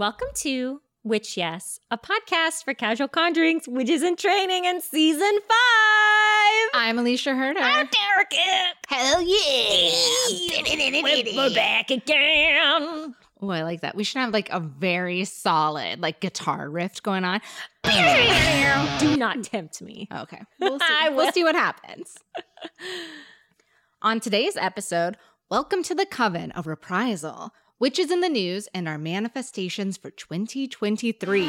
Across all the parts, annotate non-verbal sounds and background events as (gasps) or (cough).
Welcome to Witch Yes, a podcast for casual conjurings, witches in training in season five. I'm Alicia Herder. I'm Derek. Hell yeah! We're back again. Oh, I like that. We should have like a very solid like guitar riff going on. Do not tempt me. Okay. (laughs) We'll see. We'll see what happens. On today's episode, welcome to the Coven of Reprisal, witches in the news and our manifestations for 2023.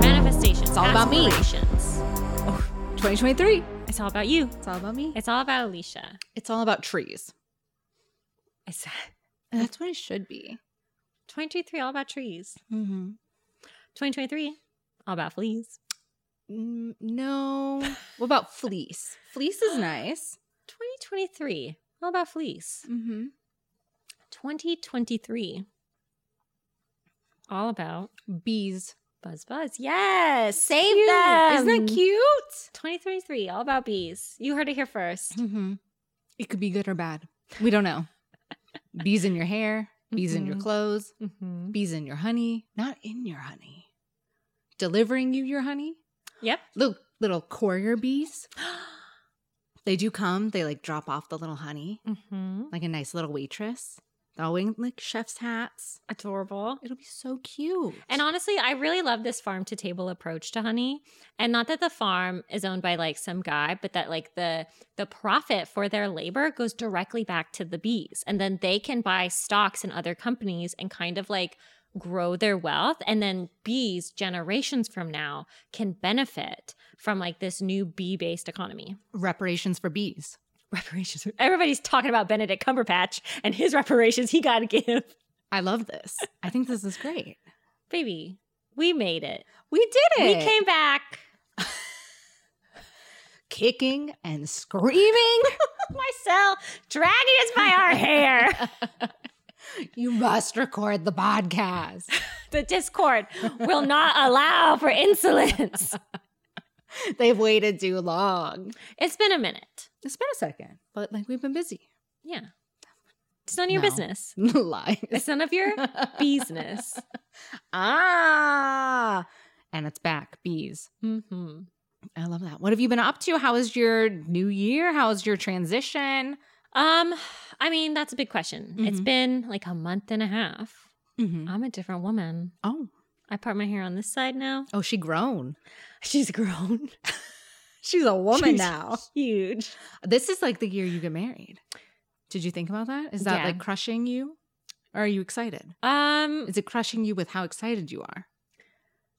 Manifestations. All about me. aspirations. 2023. It's all about you. It's all about me. It's all about Alicia. It's all about trees. It's And that's what it should be. 2023, all about trees. Mm-hmm. 2023, all about fleas. Mm, no. what about (laughs) fleece? Fleece is nice. 2023, all about fleas. Mm-hmm. 2023, all about Bees. Buzz buzz. Yes, save Cute. them. Isn't that cute? 2023, all about bees. You heard it here first. Mm-hmm. It could be good or bad. We don't know. (laughs) bees in your hair, bees in your Mhm. clothes, Mm-hmm. bees in your honey, not in your honey. Delivering you your honey. Yep. Little little courier bees. (gasps) They do come. They like drop off the little honey, mm-hmm. like a nice little waitress. All wearing like chef's hats. Adorable. It'll be so cute. And honestly, I really love this farm to table approach to honey. And not that the farm is owned by like some guy, but that like the the profit for their labor goes directly back to the bees. And then they can buy stocks in other companies and kind of like grow their wealth and then bees generations from now can benefit from like this new bee-based economy. reparations for bees. (laughs) Reparations. Everybody's talking about Benedict Cumberbatch and his reparations he got to give. I love this. I think this is great. (laughs) Baby, we made it. We did it. We came back. (laughs) kicking and screaming. myself dragging us by our hair. you must record the podcast. The Discord will not allow for insolence. (laughs) They've waited too long. It's been a minute. It's been a second, but like we've been busy. Yeah. It's none of your No. business. (laughs) Lies. It's none of your (laughs) business. ah, and it's back. Bees. Mm-hmm. I love that. What have you been up to? How was your new year? How was your transition? Um, I mean, that's a big question. It's Mhm. been like a month and a half. Mm-hmm. I'm a different woman. Oh, I part my hair on this side now. oh, she grown. She's grown. (laughs) She's a woman She's now. Huge. This is like the year you get married. Did you think about that? Is that Yeah. like crushing you? Or are you excited? Um, Is it crushing you with how excited you are?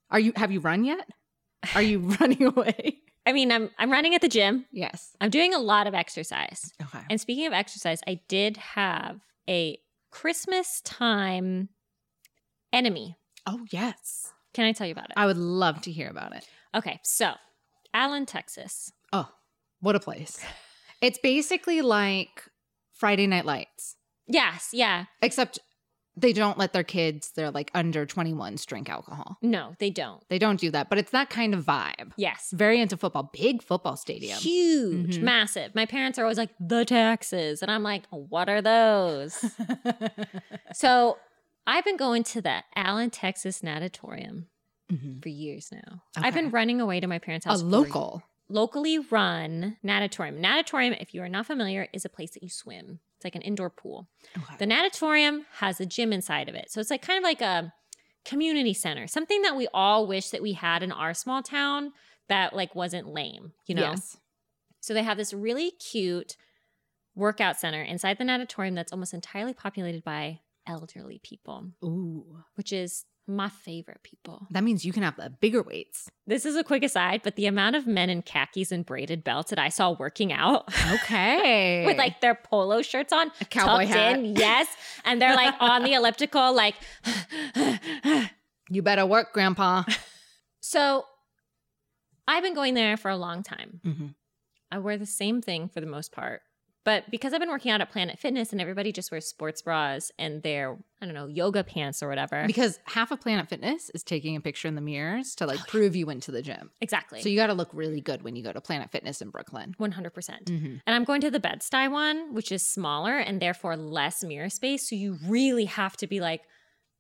Are you have you run yet? Are you (laughs) running away? I mean, I'm I'm running at the gym. Yes. I'm doing a lot of exercise. Okay. And speaking of exercise, I did have a Christmas time enemy. Oh yes. Can I tell you about it? I would love to hear about it. Okay, so Allen, Texas. Oh, what a place. (laughs) It's basically like Friday Night Lights, Yes, yeah. except they don't let their kids, they're like under 21s, drink alcohol. No, they don't. They don't do that, but it's that kind of vibe. Yes. Very into football, big football stadium. Huge, Mhm. massive. My parents are always like, the taxes. And I'm like, what are those? (laughs) so I've been going to the Allen, Texas natatorium Mhm. for years now. I've been running away to my parents' A house. for local. locally run natatorium. Natatorium, if you are not familiar, is a place that you swim. It's like an indoor pool. Okay. The natatorium has a gym inside of it. So it's like kind of like a community center, something that we all wish that we had in our small town that like wasn't lame, you know? Yes. So they have this really cute workout center inside the natatorium that's almost entirely populated by elderly people, Ooh. which is my favorite people. That means you can have the bigger weights. This is a quick aside, but the amount of men in khakis and braided belts that I saw working out (laughs) Okay. with like their polo shirts on, a cowboy hat. in, yes, and they're like on the (laughs) elliptical, like. You better work, Grandpa. (laughs) so, I've been going there for a long time. Mhm. I wear the same thing for the most part, But because I've been working out at Planet Fitness and everybody just wears sports bras and their, I don't know, yoga pants or whatever. Because half of Planet Fitness is taking a picture in the mirrors to like prove you went to the gym. exactly. So you got to look really good when you go to Planet Fitness in Brooklyn. 100%. percent Mm-hmm. And I'm going to the Bed-Stuy one, which is smaller and therefore less mirror space. So you really have to be like,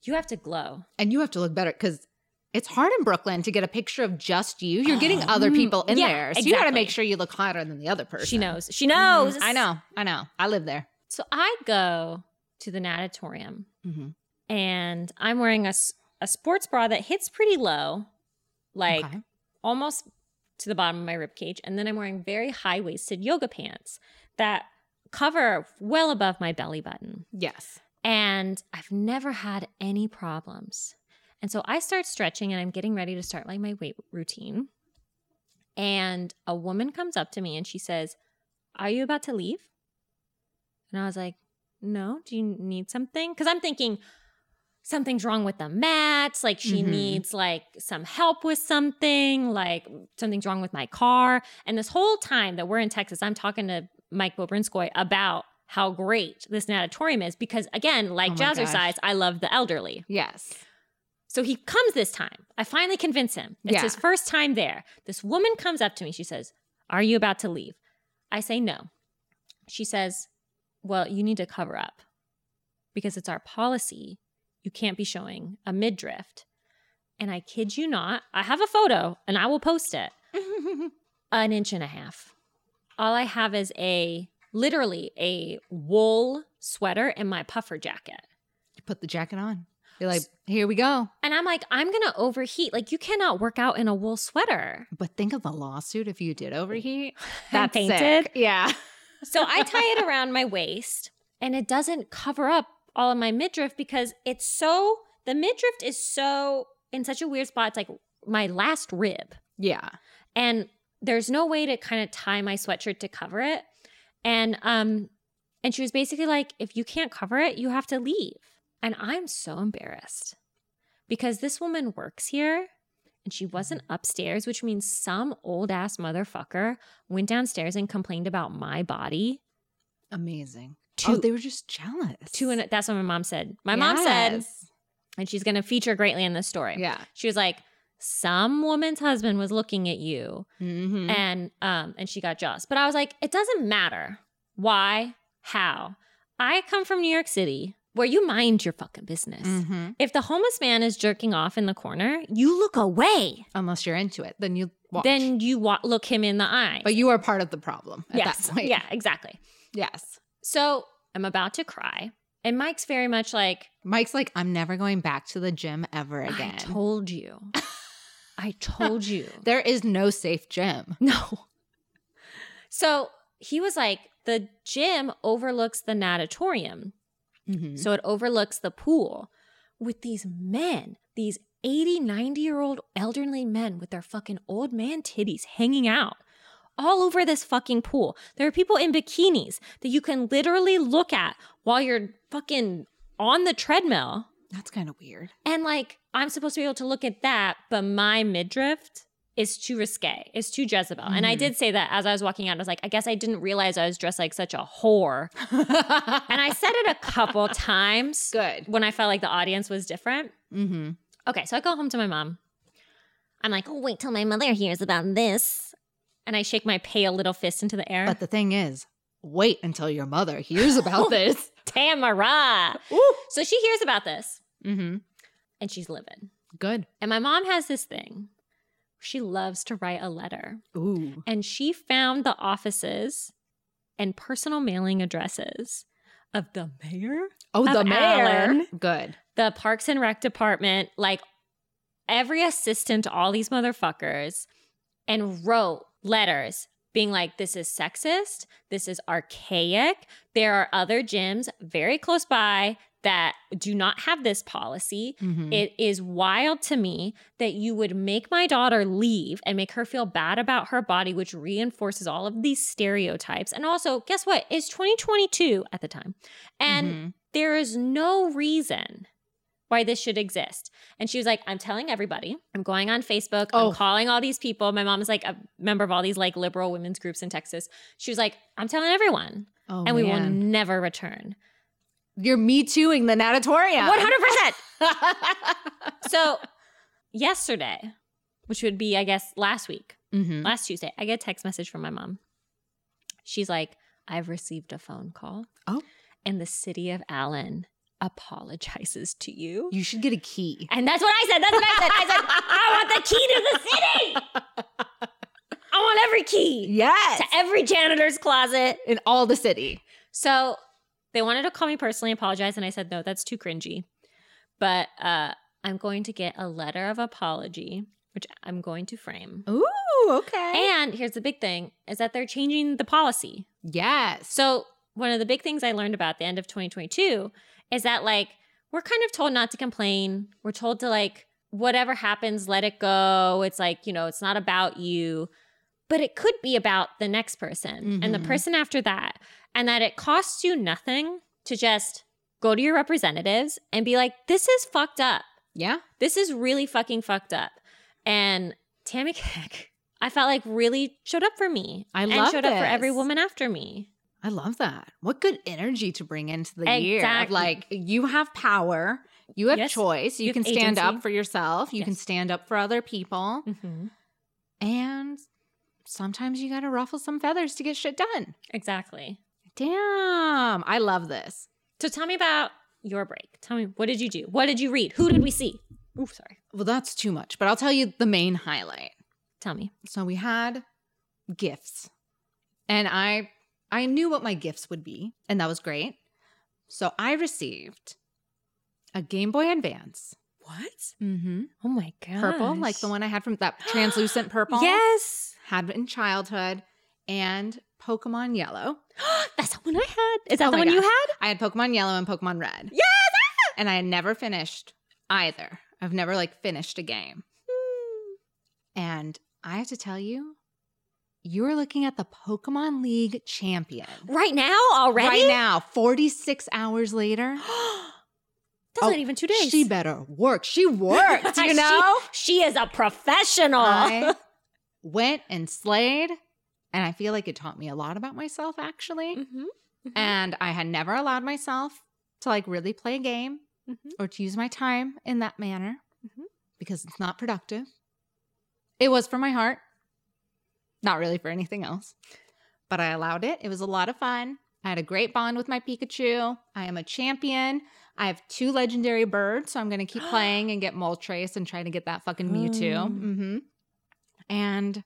you have to glow. And you have to look better because it's hard in Brooklyn to get a picture of just you. You're getting Oh, (gasps) other mm, people in yeah, there. So you got to make sure you look hotter than the other person. She knows. She knows. Mhm. I know. I know. I live there. So I go to the natatorium Mm-hmm. and I'm wearing a, a sports bra that hits pretty low, like Okay. almost to the bottom of my rib cage. And then I'm wearing very high waisted yoga pants that cover well above my belly button. Yes. And I've never had any problems. And so I start stretching and I'm getting ready to start like my weight routine. And a woman comes up to me and she says, Are you about to leave? And I was like, No, do you need something? Because I'm thinking something's wrong with the mats. Like she Mhm. needs like some help with something, like something's wrong with my car. And this whole time that we're in Texas, I'm talking to Mike Bobrinskoy about how great this natatorium is because again, like Oh my gosh. jazzercise, I love the elderly. Yes. So he comes this time. I finally convince him. It's Yeah. his first time there. This woman comes up to me. She says, Are you about to leave? I say no. She says, Well, you need to cover up because it's our policy. You can't be showing a midriff. And I kid you not, I have a photo and I will post it (laughs) an inch and a half. All I have is a literally a wool sweater and my puffer jacket. You put the jacket on. You're like, here we go. And I'm like, I'm gonna overheat. Like, you cannot work out in a wool sweater. But think of the lawsuit if you did overheat. (laughs) That's sick. painted. Yeah. (laughs) So I tie it around my waist and it doesn't cover up all of my midriff because it's so, the midriff is so in such a weird spot. It's like my last rib. Yeah. And there's no way to kind of tie my sweatshirt to cover it. And, um, and she was basically like, if you can't cover it, you have to leave. And I'm so embarrassed because this woman works here and she wasn't upstairs, which means some old ass motherfucker went downstairs and complained about my body Amazing. to, oh, they were just jealous. to an, that's what my mom said. My mom said, and she's going to feature greatly in this story. Yeah. She was like, some woman's husband was looking at you Mm-hmm. and um and she got jealous. But I was like, it doesn't matter. Why? How? I come from New York City where you mind your fucking business. mm-hmm. If the homeless man is jerking off in the corner, you look away. Unless you're into it, then you watch. Then you wa- look him in the eye. but you are part of the problem at yes, that point. yeah, exactly. Yes. So I'm about to cry, and Mike's very much like, Mike's like, I'm never going back to the gym ever again. (laughs) "I told you, I told you." there is no safe gym. No. So he was like, the gym overlooks the natatorium. Mm-hmm. So it overlooks the pool with these men, these 80, 90 year old elderly men with their fucking old man titties hanging out all over this fucking pool. There are people in bikinis that you can literally look at while you're fucking on the treadmill. That's kind of weird. And like, I'm supposed to be able to look at that, but my midriff is too risque. It's too Jezebel. And I Mhm. did say that as I was walking out. I was like, I guess I didn't realize I was dressed like such a whore. (laughs) And I said it a couple (laughs) times Good. when I felt like the audience was different. Mm-hmm. Okay, so I go home to my mom. I'm like, oh, wait till my mother hears about this. And I shake my pale little fist into the air. But the thing is, wait until your mother hears about (laughs) this. Tamara. So she hears about this Mm-hmm. and she's livid. Good. And my mom has this thing. She loves to write a letter. Ooh. And she found the offices and personal mailing addresses of the mayor, Oh, the mayor. Good. the Parks and Rec department, like every assistant to all these motherfuckers, and wrote letters being like, this is sexist, this is archaic. There are other gyms very close by that do not have this policy. Mhm. It is wild to me that you would make my daughter leave and make her feel bad about her body, which reinforces all of these stereotypes. And also, guess what? It's 2022 at the time. And Mhm. there is no reason why this should exist. And she was like, I'm telling everybody. I'm going on Facebook. Oh. I'm calling all these people. My mom is like a member of all these like liberal women's groups in Texas. She was like, I'm telling everyone. Oh, and we will never return. You're me tooing the natatorium. 100%. (laughs) so, yesterday, which would be, I guess, last week, Mhm. last Tuesday, I get a text message from my mom. She's like, I've received a phone call. Oh. And the city of Allen apologizes to you. You should get a key. And that's what I said. That's what I said. I said, I want the key to the city. (laughs) I want every key Yes. to every janitor's closet. In all the city. So they wanted to call me personally, apologize, and I said no, that's too cringy. But uh, I'm going to get a letter of apology, which I'm going to frame. Ooh, okay. And here's the big thing: is that they're changing the policy. yes. So one of the big things I learned about the end of 2022 is that like we're kind of told not to complain. We're told to like whatever happens, let it go. It's like you know, it's not about you. But it could be about the next person and the Mhm. person after that. And that it costs you nothing to just go to your representatives and be like, this is fucked up. Yeah. This is really fucking fucked up. And Tammy Kick, (laughs) I felt like really showed up for me. I and love showed up for every woman after me. I love that. What good energy to bring into the year. of, Exactly. Like you have power, you have Yes. choice, you, You can stand agency. up for yourself, you can stand up for other people, Mm-hmm. and sometimes you got to ruffle some feathers to get shit done. Exactly. Damn, I love this. So tell me about your break. Tell me, what did you do? What did you read? Who did we see? Ooh, sorry. Well, that's too much, but I'll tell you the main highlight. Tell me. So we had gifts. And I I knew what my gifts would be, and that was great. So I received a Game Boy Advance. What? Mm-hmm. Oh my god. Purple, like the one I had from that (gasps) translucent purple. Yes. Had in childhood, and Pokemon Yellow. (gasps) That's the one I had. Is that Oh the one you had? I had Pokemon Yellow and Pokemon Red. Yes. And I had never finished either. I've never like finished a game. And I have to tell you, you're looking at the Pokemon League champion. Right now already? Right now, 46 hours later. (gasps) (gasps) That's Oh, not even two days. She better work. She worked, (laughs) you know? She, she is a professional. I (laughs) went and slayed. And I feel like it taught me a lot about myself, actually. Mhm. And I had never allowed myself to like really play a game Mhm. or to use my time in that manner Mhm. because it's not productive. It was for my heart, not really for anything else. But I allowed it. It was a lot of fun. I had a great bond with my Pikachu. I am a champion. I have two legendary birds, so I'm going to keep (gasps) playing and get Moltres and try to get that fucking Mewtwo. Oh. hmm And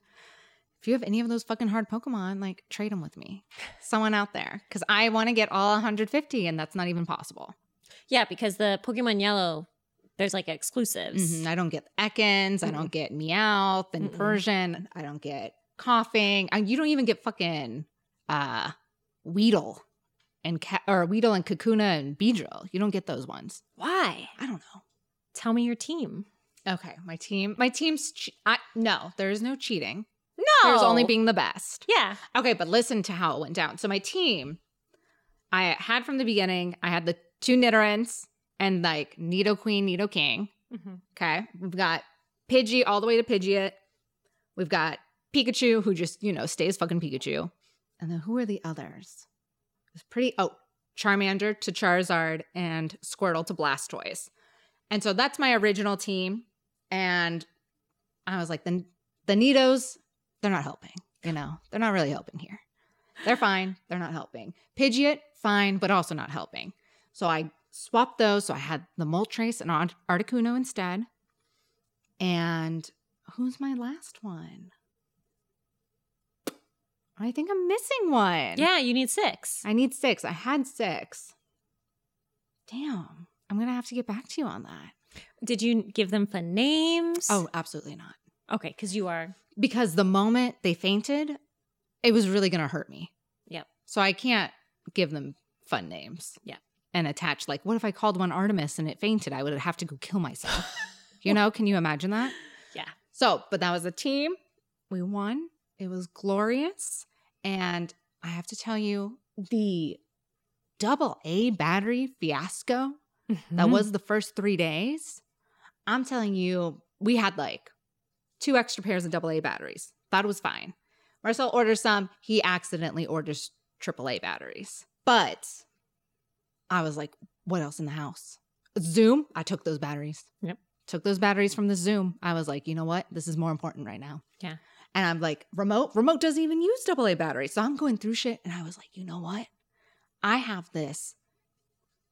if you have any of those fucking hard Pokemon, like trade them with me. Someone out there. Because I want to get all 150, and that's not even possible. Yeah, because the Pokemon Yellow, there's like exclusives. Mhm. I don't get Ekans. I don't get Meowth and Mm-mm. Persian. I don't get Koffing. And you don't even get fucking uh Weedle and Ca- or Weedle and Kakuna and Beedrill. You don't get those ones. Why? I don't know. Tell me your team. Okay, my team. My team's. Che- I, no, there is no cheating. No. There's only being the best. Yeah. Okay, but listen to how it went down. So my team, I had from the beginning. I had the two Nidorans and like Nidoqueen, Nido King. Mm-hmm. Okay. We've got Pidgey all the way to Pidgeot. We've got Pikachu, who just, you know, stays fucking Pikachu. And then who are the others? It's pretty, oh, Charmander to Charizard and Squirtle to Blastoise. And so that's my original team. And I was like, the, the Nidos, they're not helping. You know, they're not really helping here. They're fine. They're not helping. Pidgeot, fine, but also not helping. So I swapped those. So I had the Moltres and Articuno instead. And who's my last one? I think I'm missing one. Yeah, you need six. I need six. I had six. Damn. I'm going to have to get back to you on that. Did you give them fun names? Oh, absolutely not. okay. Because you are. Because the moment they fainted, it was really going to hurt me. Yep. So I can't give them fun names. Yeah. And attach, like, what if I called one Artemis and it fainted? I would have to go kill myself. (laughs) you know, can you imagine that? Yeah. So, but that was a team. We won. It was glorious. And I have to tell you, the double A battery fiasco that Mhm. was the first three days. I'm telling you, we had like two extra pairs of double A batteries. That was fine. Marcel orders some. He accidentally orders AAA batteries. But I was like, what else in the house? Zoom. I took those batteries. Yep. Took those batteries from the Zoom. I was like, you know what? This is more important right now. Yeah. And I'm like, remote, remote doesn't even use AA batteries. So I'm going through shit. And I was like, you know what? I have this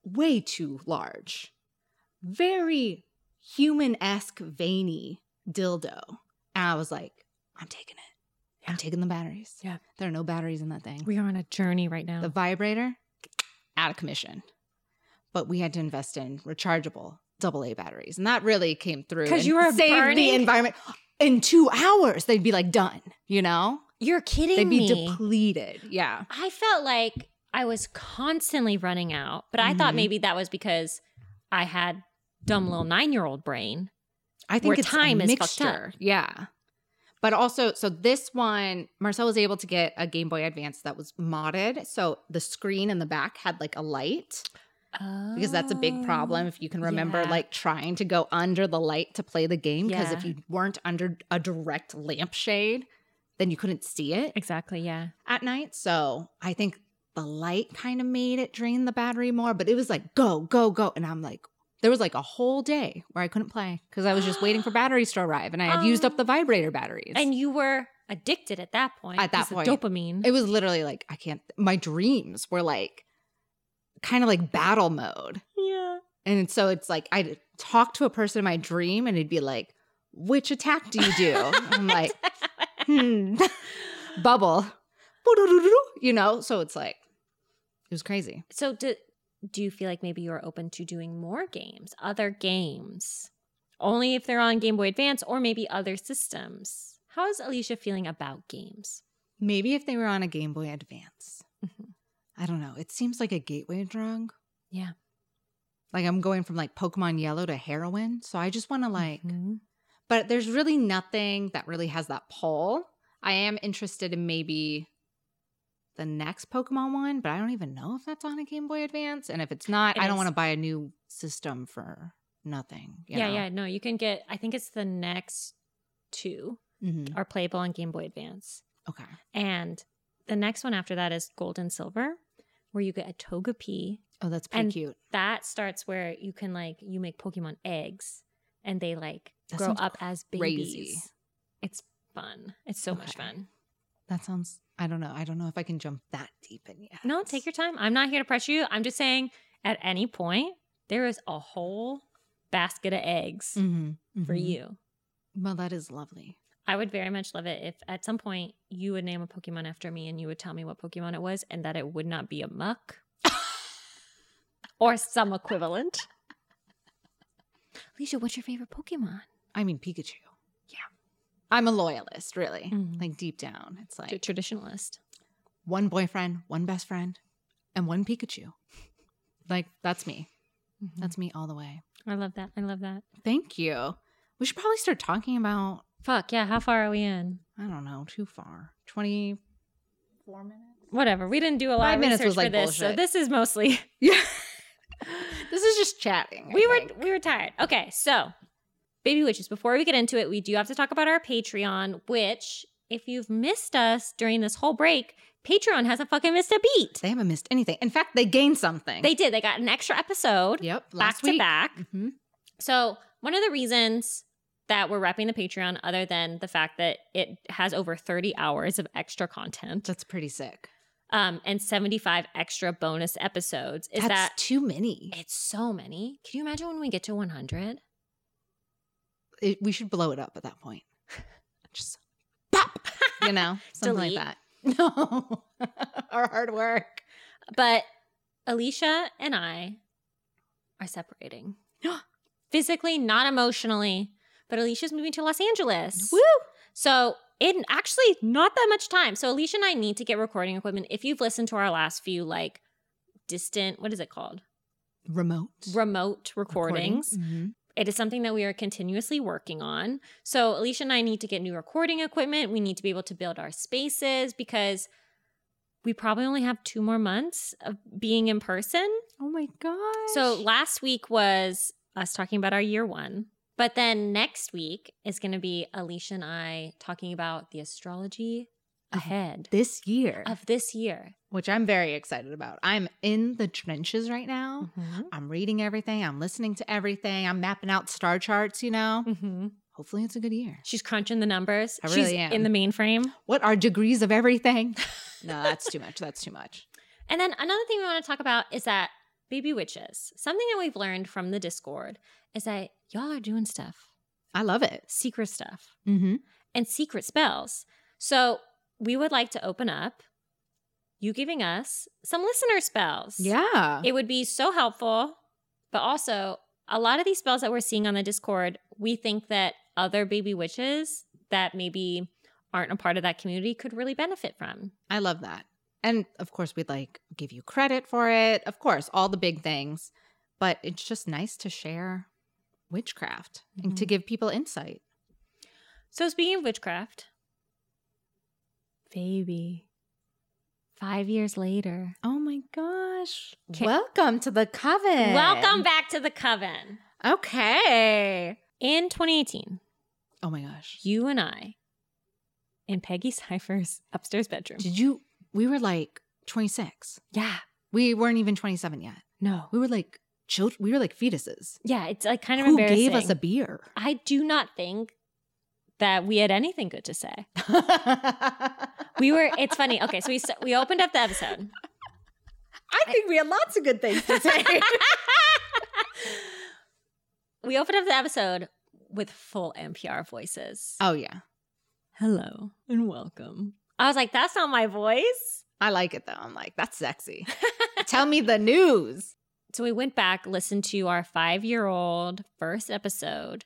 way too large, very human esque, veiny dildo. And I was like, I'm taking it. I'm taking the batteries. Yeah. There are no batteries in that thing. We are on a journey right now. The vibrator, out of commission. But we had to invest in rechargeable AA batteries. And that really came through. Because you were saved the environment. In two hours, they'd be like done, you know? You're kidding me. They'd be me. depleted. Yeah. I felt like I was constantly running out, but I thought Mhm. maybe that was because I had dumb little nine year old brain. I think Where it's time a is fucked up. mixture. Yeah. But also, so this one, Marcel was able to get a Game Boy Advance that was modded. So the screen in the back had like a light because that's a big problem if you can remember Oh, yeah. like trying to go under the light to play the game. Because if you weren't under a direct lampshade, then you couldn't see it Exactly, yeah. at night. So I think the light kind of made it drain the battery more, but it was like go, go, go. And I'm like, there was like a whole day where I couldn't play because I was just waiting for (gasps) batteries to arrive and I had used up Um, the vibrator batteries. And you were addicted at that point. At that point. Dopamine. it was literally like, I can't, my dreams were like kind of like battle mode. yeah. And so it's like I'd talk to a person in my dream and it'd be like, which attack do you do? (laughs) I'm like, hmm, (laughs) bubble, (laughs) you know? So it's like, it was crazy. So do do you feel like maybe you're open to doing more games, other games? Only if they're on Game Boy Advance or maybe other systems. How is Alicia feeling about games? Maybe if they were on a Game Boy Advance. Mhm. I don't know. It seems like a gateway drug. Yeah. Like I'm going from like Pokemon Yellow to heroin. So I just want to like, Mhm. but there's really nothing that really has that pull. I am interested in maybe the next Pokemon one, but I don't even know if that's on a Game Boy Advance. And if it's not, It I don't want to buy a new system for nothing. you Yeah, know? yeah. No, you can get I think it's the next two Mhm. are playable on Game Boy Advance. Okay. And the next one after that is Gold and Silver, where you get a toga Togepi. Oh, that's pretty And cute. That starts where you can like you make Pokemon eggs and they like That grow up as crazy. babies. It's fun. It's so much fun. That sounds, I don't know. I don't know if I can jump that deep in yet. No, take your time. I'm not here to pressure you. I'm just saying at any point there is a whole basket of eggs Mhm. for Mhm. you. Well, that is lovely. I would very much love it if at some point you would name a Pokemon after me and you would tell me what Pokemon it was and that it would not be a Muk or some equivalent. Alicia, what's your favorite Pokemon? I mean, Pikachu. Yeah. I'm a loyalist, really. Mhm. Like deep down. It's The like traditionalist. one boyfriend, one best friend, and one Pikachu. Like, that's me. Mm-hmm. That's me all the way. I love that. I love that. Thank you. We should probably start talking about, Fuck, yeah. How far are we in? I don't know, too far. 24 minutes? Whatever. We didn't do a lot Five of minutes research was like for this, so this is mostly (laughs) Yeah. (laughs) this is just chatting. I we were think. we were tired. Okay, so baby witches. Before we get into it, we do have to talk about our Patreon. Which, if you've missed us during this whole break, Patreon hasn't fucking missed a beat. They haven't missed anything. In fact, they gained something. They did. They got an extra episode Yep. back Last to week. back. Mhm. So one of the reasons that we're wrapping the Patreon, other than the fact that it has over 30 hours of extra content That's pretty sick. um, and 75 extra bonus episodes, is That's that too many. it's so many. Can you imagine when we get to 100? It, we should blow it up at that point. (laughs) Just pop, you know, (laughs) something like that. (laughs) No, our hard work. But Alicia and I are separating. (gasps) Physically, not emotionally, but Alicia's moving to Los Angeles. Woo! So, in actually not that much time. So, Alicia and I need to get recording equipment. If you've listened to our last few, like, distant, what is it called? Remote Remote recording. recordings. Mhm. It is something that we are continuously working on. So, Alicia and I need to get new recording equipment. We need to be able to build our spaces because we probably only have two more months of being in person. Oh my gosh. So, last week was us talking about our year one. But then next week is going to be Alicia and I talking about the astrology ahead this year, of this year. which I'm very excited about. I'm in the trenches right now. Mhm. I'm reading everything. I'm listening to everything. I'm mapping out star charts, you know? Mhm. Hopefully it's a good year. She's crunching the numbers. I She's really am. in the mainframe. What are degrees of everything? (laughs) no, that's too much. That's too much. And then another thing we want to talk about is that baby witches. Something that we've learned from the Discord is that y'all are doing stuff, I love it. secret stuff, Mm-hmm. and secret spells. So we would like to open up you giving us some listener spells. Yeah. It would be so helpful, but also a lot of these spells that we're seeing on the Discord, we think that other baby witches that maybe aren't a part of that community could really benefit from. I love that. And of course, we'd like give you credit for it. Of course, all the big things. But it's just nice to share witchcraft and to Mhm. give people insight. So speaking of witchcraft, baby, five years later. Oh my gosh. Welcome to the coven. Welcome back to the coven. Okay. In 2018, Oh my gosh. you and I, in Peggy Cypher's upstairs bedroom. Did you? We were like 26. Yeah. We weren't even 27 yet. No. We were like children. We were like fetuses. Yeah, it's like kind of Who embarrassing. gave us a beer? I do not think that we had anything good to say. (laughs) We were. It's funny. Okay, so we we opened up the episode. I think we had lots of good things to say. (laughs) we opened up the episode with full NPR voices. oh yeah. Hello and welcome. I was like, that's not my voice. I like it though. I'm like, that's sexy. (laughs) Tell me the news. So we went back, listened to our five year old first episode.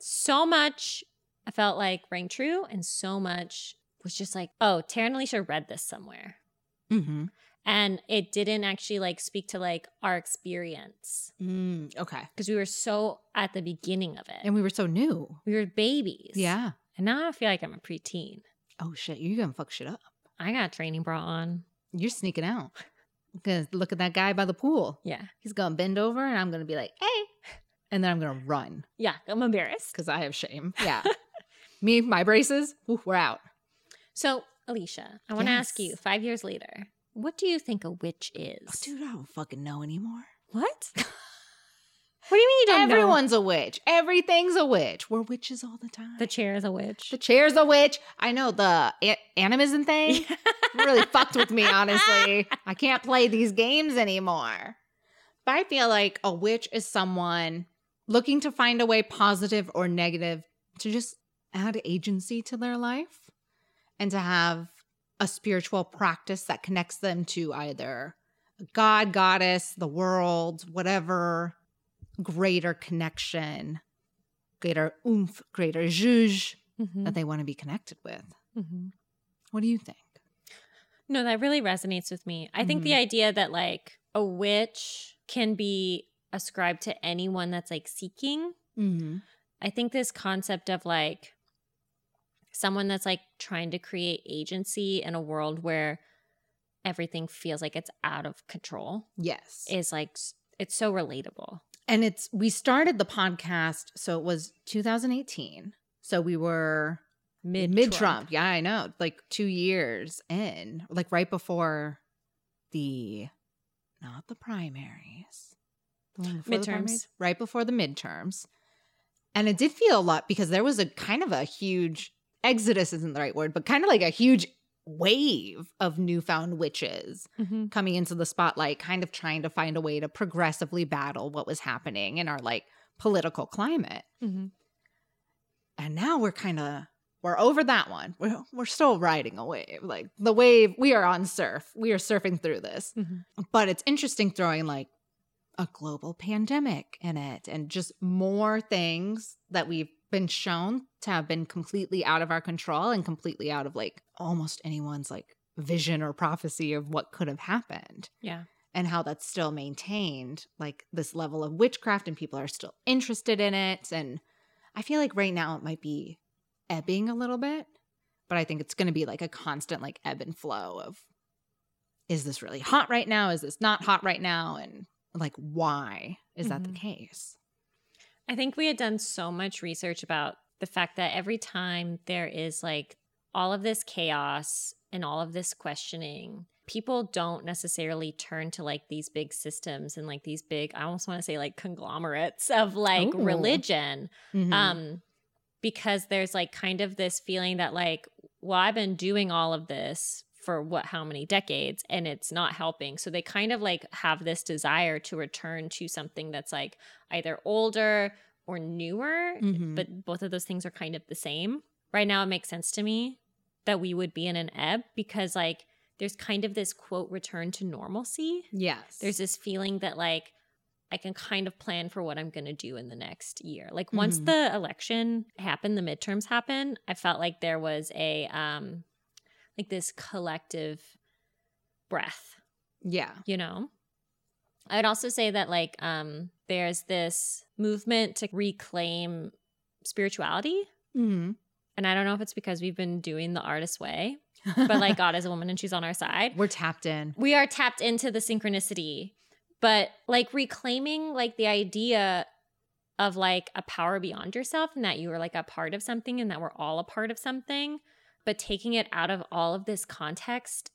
So much I felt like rang true, and so much was just like, oh, Tara and Alicia read this somewhere. Mm-hmm. And it didn't actually like speak to like our experience Mm, okay. because we were so at the beginning of it. And we were so new. we were babies. Yeah. And now I feel like I'm a preteen. Oh shit, you're gonna fuck shit up. I got a training bra on. You're sneaking out. Gonna look at that guy by the pool. Yeah. He's gonna bend over and I'm gonna be like, hey. And then I'm gonna run Yeah. I'm embarrassed. because I have shame. Yeah. (laughs) Me, my braces, ooh, we're out. So, Alicia, I want to ask you five years later, what do you think a witch is? Oh, dude, I don't fucking know anymore. What? (laughs) what do you mean you don't know? Everyone's a witch. Everything's a witch. We're witches all the time. The chair is a witch. The chair's a witch. I know the a- animism thing (laughs) really fucked with me, honestly. I can't play these games anymore. But I feel like a witch is someone looking to find a way, positive or negative, to just add agency to their life and to have a spiritual practice that connects them to either a god, goddess, the world, whatever greater connection, greater oomph, greater zhuzh Mhm. that they want to be connected with. Mhm. What do you think? No, that really resonates with me. I think the idea that like a witch can be ascribed to anyone that's like seeking. Mm-hmm. I think this concept of like someone that's like trying to create agency in a world where everything feels like it's out of control Yes. is like it's so relatable. and it's we started the podcast so it was 2018. So we were Mid mid Trump. Yeah, I know. Like 2 years in, like right before the not the primaries. The before the Midterms. primaries? right before the midterms. And it did feel a lot because there was a kind of a huge exodus isn't the right word, but kind of like a huge wave of newfound witches hmm coming into the spotlight, kind of trying to find a way to progressively battle what was happening in our like political climate. hmm And now we're kind of we're over that one. We're we're still riding a wave. Like the wave, we are on surf. We are surfing through this. Mhm. But it's interesting throwing like a global pandemic in it and just more things that we've been shown to have been completely out of our control and completely out of like almost anyone's like vision or prophecy of what could have happened. Yeah. and how that's still maintained like this level of witchcraft and people are still interested in it. And i feel like right now it might be ebbing a little bit but i think it's going to be like a constant like ebb and flow of is this really hot right now? Is this not hot right now? And like why is that the Mhm. case I think we had done so much research about the fact that every time there is like all of this chaos and all of this questioning, people don't necessarily turn to like these big systems and like these big i almost want to say like conglomerates of like Ooh. religion Mhm. um because there's like kind of this feeling that like well i've been doing all of this for what how many decades and it's not helping so they kind of like have this desire to return to something that's like either older or newer Mhm. but both of those things are kind of the same right now it makes sense to me that we would be in an ebb because like there's kind of this quote return to normalcy yes. there's this feeling that like I can kind of plan for what I'm going to do in the next year. Like once Mhm. the election happened, the midterms happened, I felt like there was a um like this collective breath, yeah. you know. I'd also say that like um there's this movement to reclaim spirituality, Mhm. and I don't know if it's because we've been doing the artist way, but like (laughs) God is a woman and she's on our side. we're tapped in. we are tapped into the synchronicity but like reclaiming like the idea of like a power beyond yourself and that you are like a part of something and that we're all a part of something but taking it out of all of this context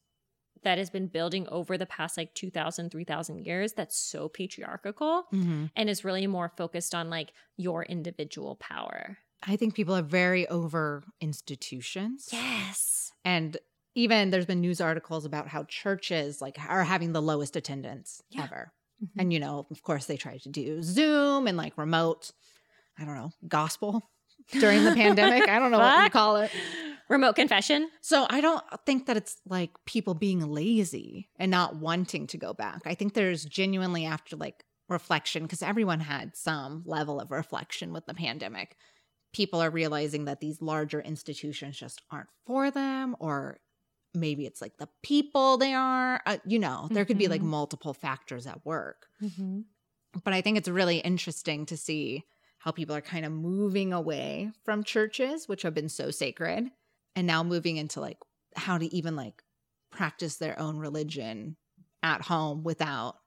that has been building over the past like 2000 3000 years that's so patriarchal Mhm. and is really more focused on like your individual power I think people are very over institutions. yes And even there's been news articles about how churches like are having the lowest attendance Yeah. ever. Mhm. And you know, of course they tried to do Zoom and like remote, I don't know, gospel (laughs) during the (laughs) pandemic. I don't know what you call it. (laughs) remote confession So I don't think that it's like people being lazy and not wanting to go back. I think there's genuinely after like reflection because everyone had some level of reflection with the pandemic. People are realizing that these larger institutions just aren't for them or maybe it's like the people they are, uh, you know, there could be like Mhm. multiple factors at work. mm-hmm. But I think it's really interesting to see how people are kind of moving away from churches, which have been so sacred, and now moving into like how to even like practice their own religion at home without,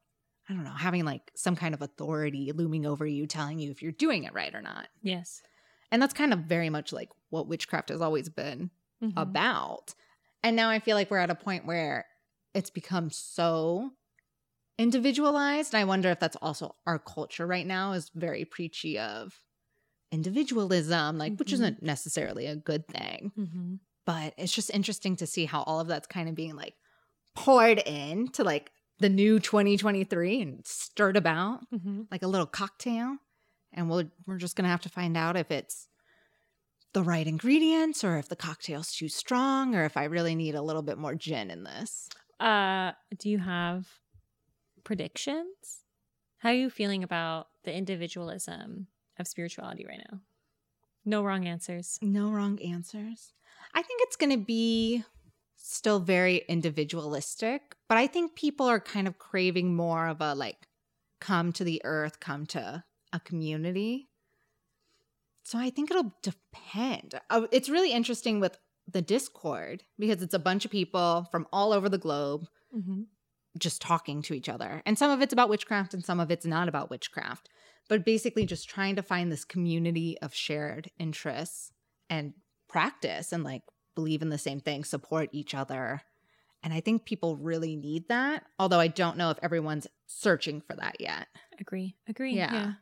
I don't know, having like some kind of authority looming over you telling you if you're doing it right or not. yes And that's kind of very much like what witchcraft has always been Mhm. about. And now I feel like we're at a point where it's become so individualized. And I wonder if that's also our culture right now is very preachy of individualism, like which Mhm. isn't necessarily a good thing. Mm-hmm. But it's just interesting to see how all of that's kind of being like poured in to like the new 2023 and stirred about Mm-hmm. like a little cocktail. And we'll, we're just going to have to find out if it's the right ingredients or if the cocktail's too strong or if I really need a little bit more gin in this. Uh, do you have predictions? How are you feeling about the individualism of spirituality right now? No wrong answers. No wrong answers. I think it's going to be still very individualistic, but I think people are kind of craving more of a like come to the earth, come to a community. So I think it'll depend. Uh, It's really interesting with the Discord because it's a bunch of people from all over the globe Mm-hmm. just talking to each other. And some of it's about witchcraft and some of it's not about witchcraft, but basically just trying to find this community of shared interests and practice and like believe in the same thing, support each other. And I think people really need that, although I don't know if everyone's searching for that yet. Agree. Agree. Yeah.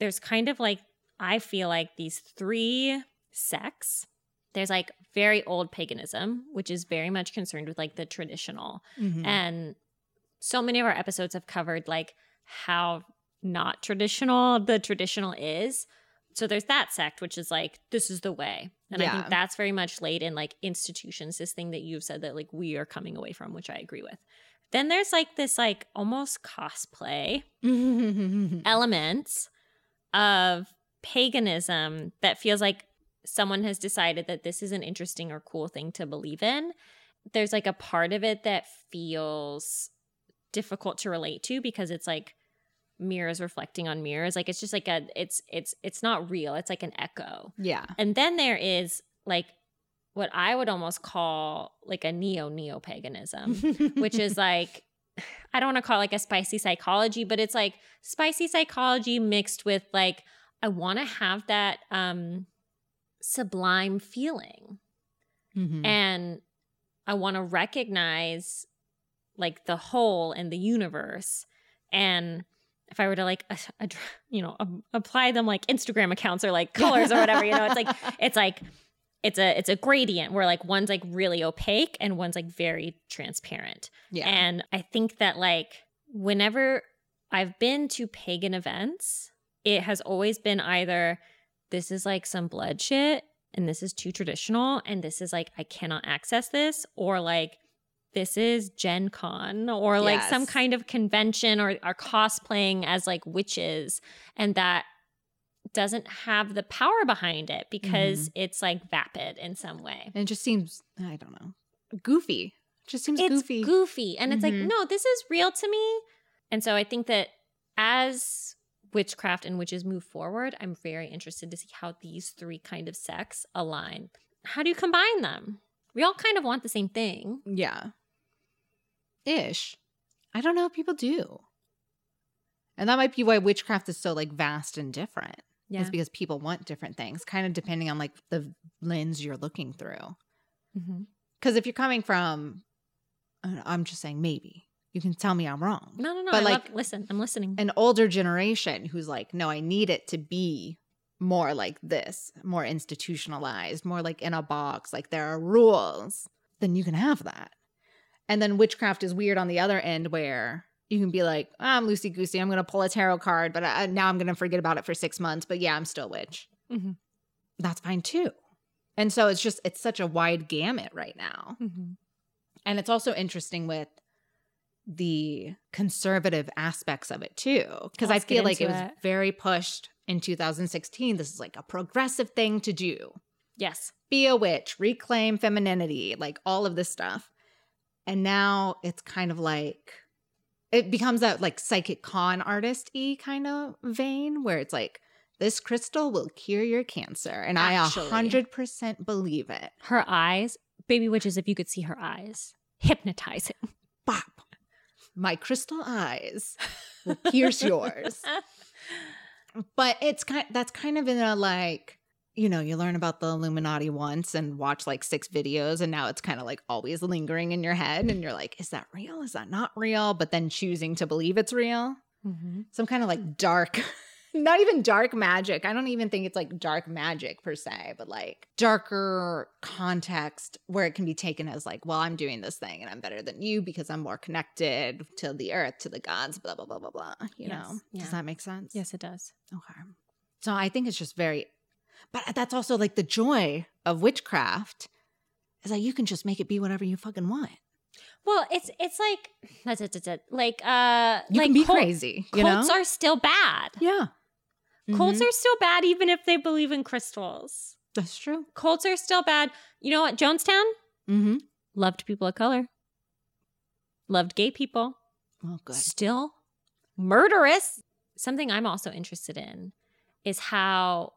There's kind of like, I feel like these three sects. There's like very old paganism, which is very much concerned with like the traditional. Mm-hmm. And so many of our episodes have covered like how not traditional the traditional is. So there's that sect, which is like, this is the way. And I think that's very much laid in like institutions, this thing that you've said that like we are coming away from, which I agree with. Then there's like this like almost cosplay (laughs) elements of paganism that feels like someone has decided that this is an interesting or cool thing to believe in. There's like a part of it that feels difficult to relate to because it's like mirrors reflecting on mirrors like it's just like a it's it's it's not real it's like an echo yeah. and then there is like what i would almost call like a neo neo paganism (laughs) which is like I don't want to call it like a spicy psychology, but it's like spicy psychology mixed with like I want to have that um sublime feeling Mhm. and I want to recognize like the whole in the universe and if I were to like, a, a, you know, a, apply them like Instagram accounts or like (laughs) colors or whatever, you know, it's like it's like it's a it's a gradient where like one's like really opaque and one's like very transparent. Yeah. And I think that like whenever I've been to pagan events, it has always been either this is like some blood shit and this is too traditional and this is like I cannot access this or like this is Gen Con or like some kind of convention or are cosplaying as like witches and that doesn't have the power behind it because it's like vapid in some way. and it just seems I don't know goofy. Just seems It's goofy. goofy. And it's like, Mhm. no, this is real to me. And so I think that as witchcraft and witches move forward, I'm very interested to see how these three kind of sects align. How do you combine them? We all kind of want the same thing. Yeah. Ish. I don't know if people do. And that might be why witchcraft is so like vast and different. Yeah. Is because people want different things, kind of depending on like the lens you're looking through. Mm-hmm. Because if you're coming from, know, I'm just saying maybe you can tell me I'm wrong. No, no, no. But, I like, love, listen, I'm listening. An older generation who's like, no, I need it to be more like this, more institutionalized, more like in a box, like there are rules, then you can have that. And then witchcraft is weird on the other end where you can be like, "Ah, I'm loosey goosey. I'm going to pull a tarot card, but I, now I'm going to forget about it for six months. But yeah, I'm still a witch. Mhm. That's fine too. And so it's just, it's such a wide gamut right now. Mhm. And it's also interesting with the conservative aspects of it too. Because I Let's feel like it into was very pushed in 2016. This is like a progressive thing to do. Yes. Be a witch, reclaim femininity, like all of this stuff. And now it's kind of like it becomes that like psychic con artist y kind of vein where it's like this crystal will cure your cancer. And Actually. I a hundred percent believe it. Her eyes, baby witches, if you could see her eyes, hypnotizing. Bop. My crystal eyes will (laughs) pierce yours. But it's kind that's kind of in a like, you know, you learn about the Illuminati once and watch like six videos and now it's kind of like always lingering in your head and you're like, is that real? Is that not real? But then choosing to believe it's real. Mhm. Some kind of like dark (laughs) not even dark magic. I don't even think it's like dark magic per se, but like darker context where it can be taken as like, well, I'm doing this thing and I'm better than you because I'm more connected to the earth, to the gods, blah, blah, blah, blah, blah. You Yes. know? Yeah. Does that make sense? Yes, it does. Okay. So I think it's just very, but that's also like the joy of witchcraft is that you can just make it be whatever you fucking want. Well, it's it's like that's it, that's it. Like uh You like can be cult- crazy, you cults know? are still bad. yeah. Cults Mhm. are still bad even if they believe in crystals. That's true. Cults are still bad. You know what? Jonestown Mm-hmm. loved people of color. Loved gay people. Well, good. Still murderous. Something I'm also interested in is how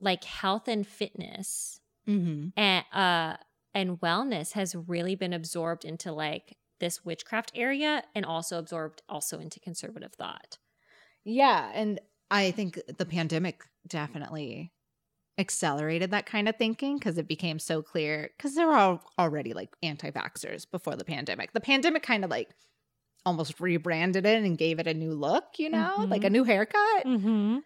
like health and fitness Mm-hmm. and uh and wellness has really been absorbed into like this witchcraft area and also absorbed also into conservative thought. Yeah. And I think the pandemic definitely accelerated that kind of thinking because it became so clear because there were all already like anti vaxxers before the pandemic. The pandemic kind of like almost rebranded it and gave it a new look, you know, Mhm. like a new haircut. Mm-hmm.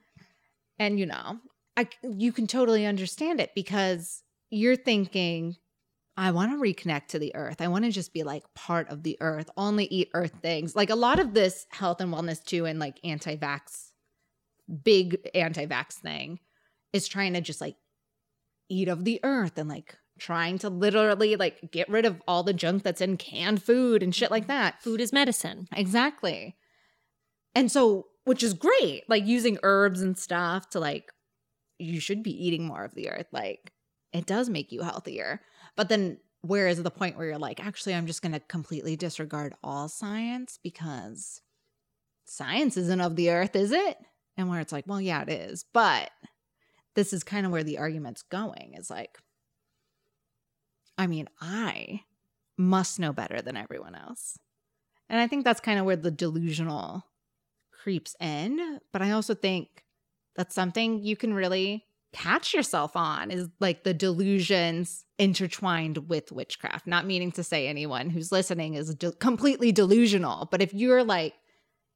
And you know, I you can totally understand it because you're thinking I want to reconnect to the earth. I want to just be like part of the earth, only eat earth things. Like a lot of this health and wellness too and like anti-vax big anti-vax thing is trying to just like eat of the earth and like trying to literally like get rid of all the junk that's in canned food and shit like mm-hmm. that. Food is medicine. Exactly. And so, which is great, like using herbs and stuff to like, you should be eating more of the earth. Like, it does make you healthier. But then, where is the point where you're like, actually, I'm just going to completely disregard all science because science isn't of the earth, is it? And where it's like, well, yeah, it is. But this is kind of where the argument's going is like, I mean, I must know better than everyone else. And I think that's kind of where the delusional creeps in. But I also think that's something you can really catch yourself on is like the delusions intertwined with witchcraft. Not meaning to say anyone who's listening is de- completely delusional, but if you're like,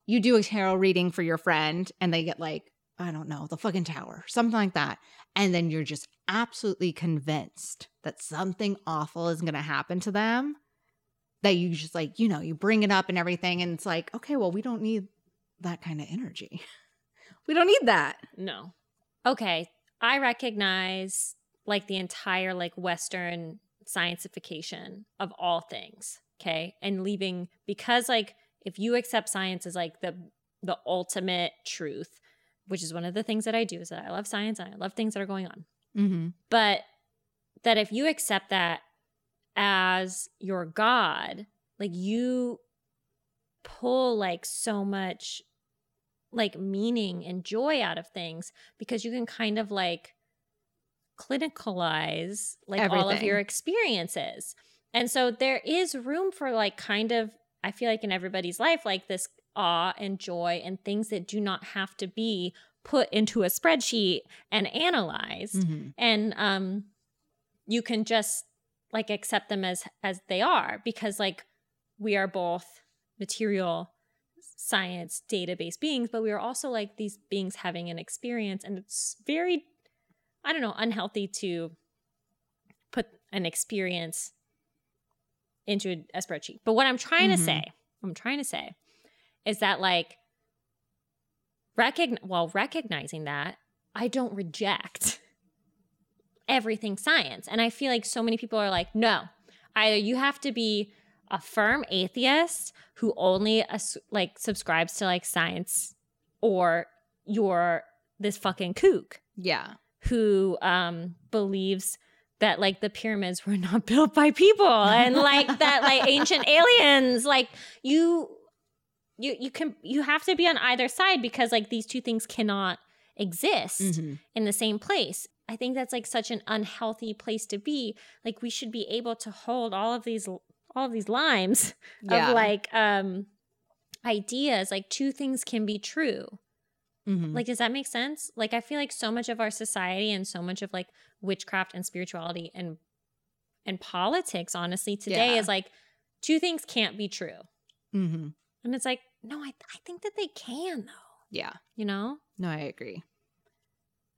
you do a tarot reading for your friend and they get like, I don't know, the fucking tower, something like that. And then you're just absolutely convinced that something awful is going to happen to them. That you just like, you know, you bring it up and everything. And it's like, okay, well, we don't need that kind of energy. (laughs) we don't need that. No. Okay. I recognize like the entire like Western scientification of all things. Okay. And leaving because like if you accept science as like the the ultimate truth, which is one of the things that I do is that I love science and I love things that are going on. Mm-hmm. But that if you accept that as your God, like you pull like so much like meaning and joy out of things because you can kind of like clinicalize like all of your experiences. And so there is room for like kind of I feel like in everybody's life like this awe and joy and things that do not have to be put into a spreadsheet and analyzed Mm-hmm. and um you can just like accept them as as they are because like we are both material science database beings but we are also like these beings having an experience and it's very i don't know unhealthy to put an experience into a, spreadsheet but what i'm trying Mhm. to say i'm trying to say is that like recogn- while recognizing that i don't reject everything science. And I feel like so many people are like, no, either you have to be a firm atheist who only like subscribes to like science or you're this fucking kook Yeah. who um believes that like the pyramids were (laughs) not built by people and like that like ancient (laughs) aliens like you you you can you have to be on either side because like these two things cannot exist Mhm. in the same place. I think that's like such an unhealthy place to be. Like we should be able to hold all of these all of these limes (laughs) Yeah. of like um ideas like two things can be true. Mhm. Like does that make sense? Like I feel like so much of our society and so much of like witchcraft and spirituality and and politics honestly today Yeah. is like two things can't be true. mm-hmm. And it's like no, I I think that they can though, Yeah. you know? No, I agree.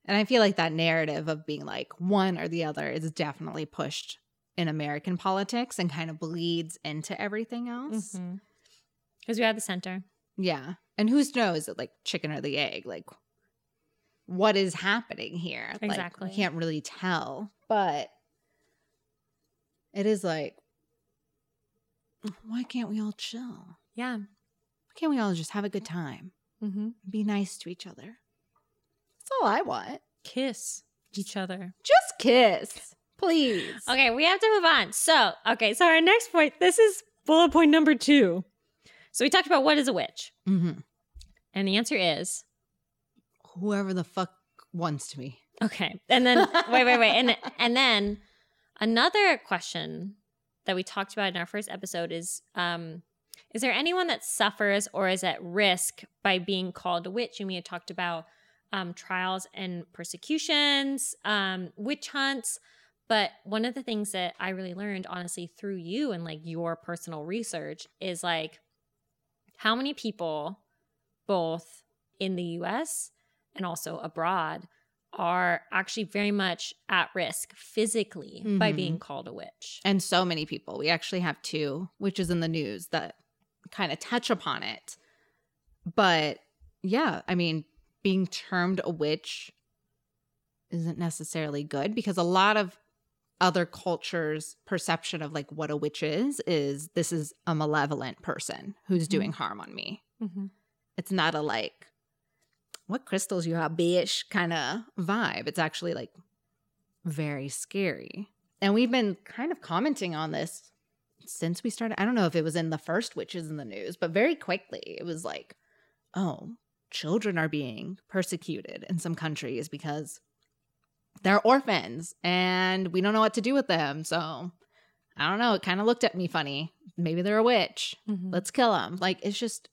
And I feel like that narrative of being like one or the other is definitely pushed in American politics and kind of bleeds into everything else. Because we are the center. Yeah. And who's knows it like chicken or the egg? Like what is happening here? Like, Exactly. we can't really tell. But it is like why can't we all chill? Yeah. Why can't we all just have a good time? Mm-hmm. Be nice to each other. That's all I want. Kiss each other. Just kiss. Please. Okay, we have to move on. So, okay, so our next point, this is bullet point number two. So we talked about what is a witch. Mm-hmm. And the answer is Whoever the fuck wants to be. okay. And then (laughs) wait, wait, wait. And and then another question that we talked about in our first episode is um is there anyone that suffers or is at risk by being called a witch? And we had talked about um, trials and persecutions, um, witch hunts. But one of the things that I really learned, honestly, through you and like your personal research is like how many people, both in the US and also abroad, are actually very much at risk physically by Mhm. being called a witch. And so many people. We actually have two, which is in the news, that kind of touch upon it. But yeah, I mean, being termed a witch isn't necessarily good because a lot of other cultures' perception of like what a witch is is this is a malevolent person who's doing harm on me. Mm-hmm. It's not a like, what crystals you have, bitch kind of vibe. It's actually like very scary. And we've been kind of commenting on this since we started. I don't know if it was in the first Witches in the News, but very quickly it was like, oh, children are being persecuted in some countries because they're orphans and we don't know what to do with them. So I don't know. It kind of looked at me funny. Maybe they're a witch. Mm-hmm. Let's kill them. Like it's just,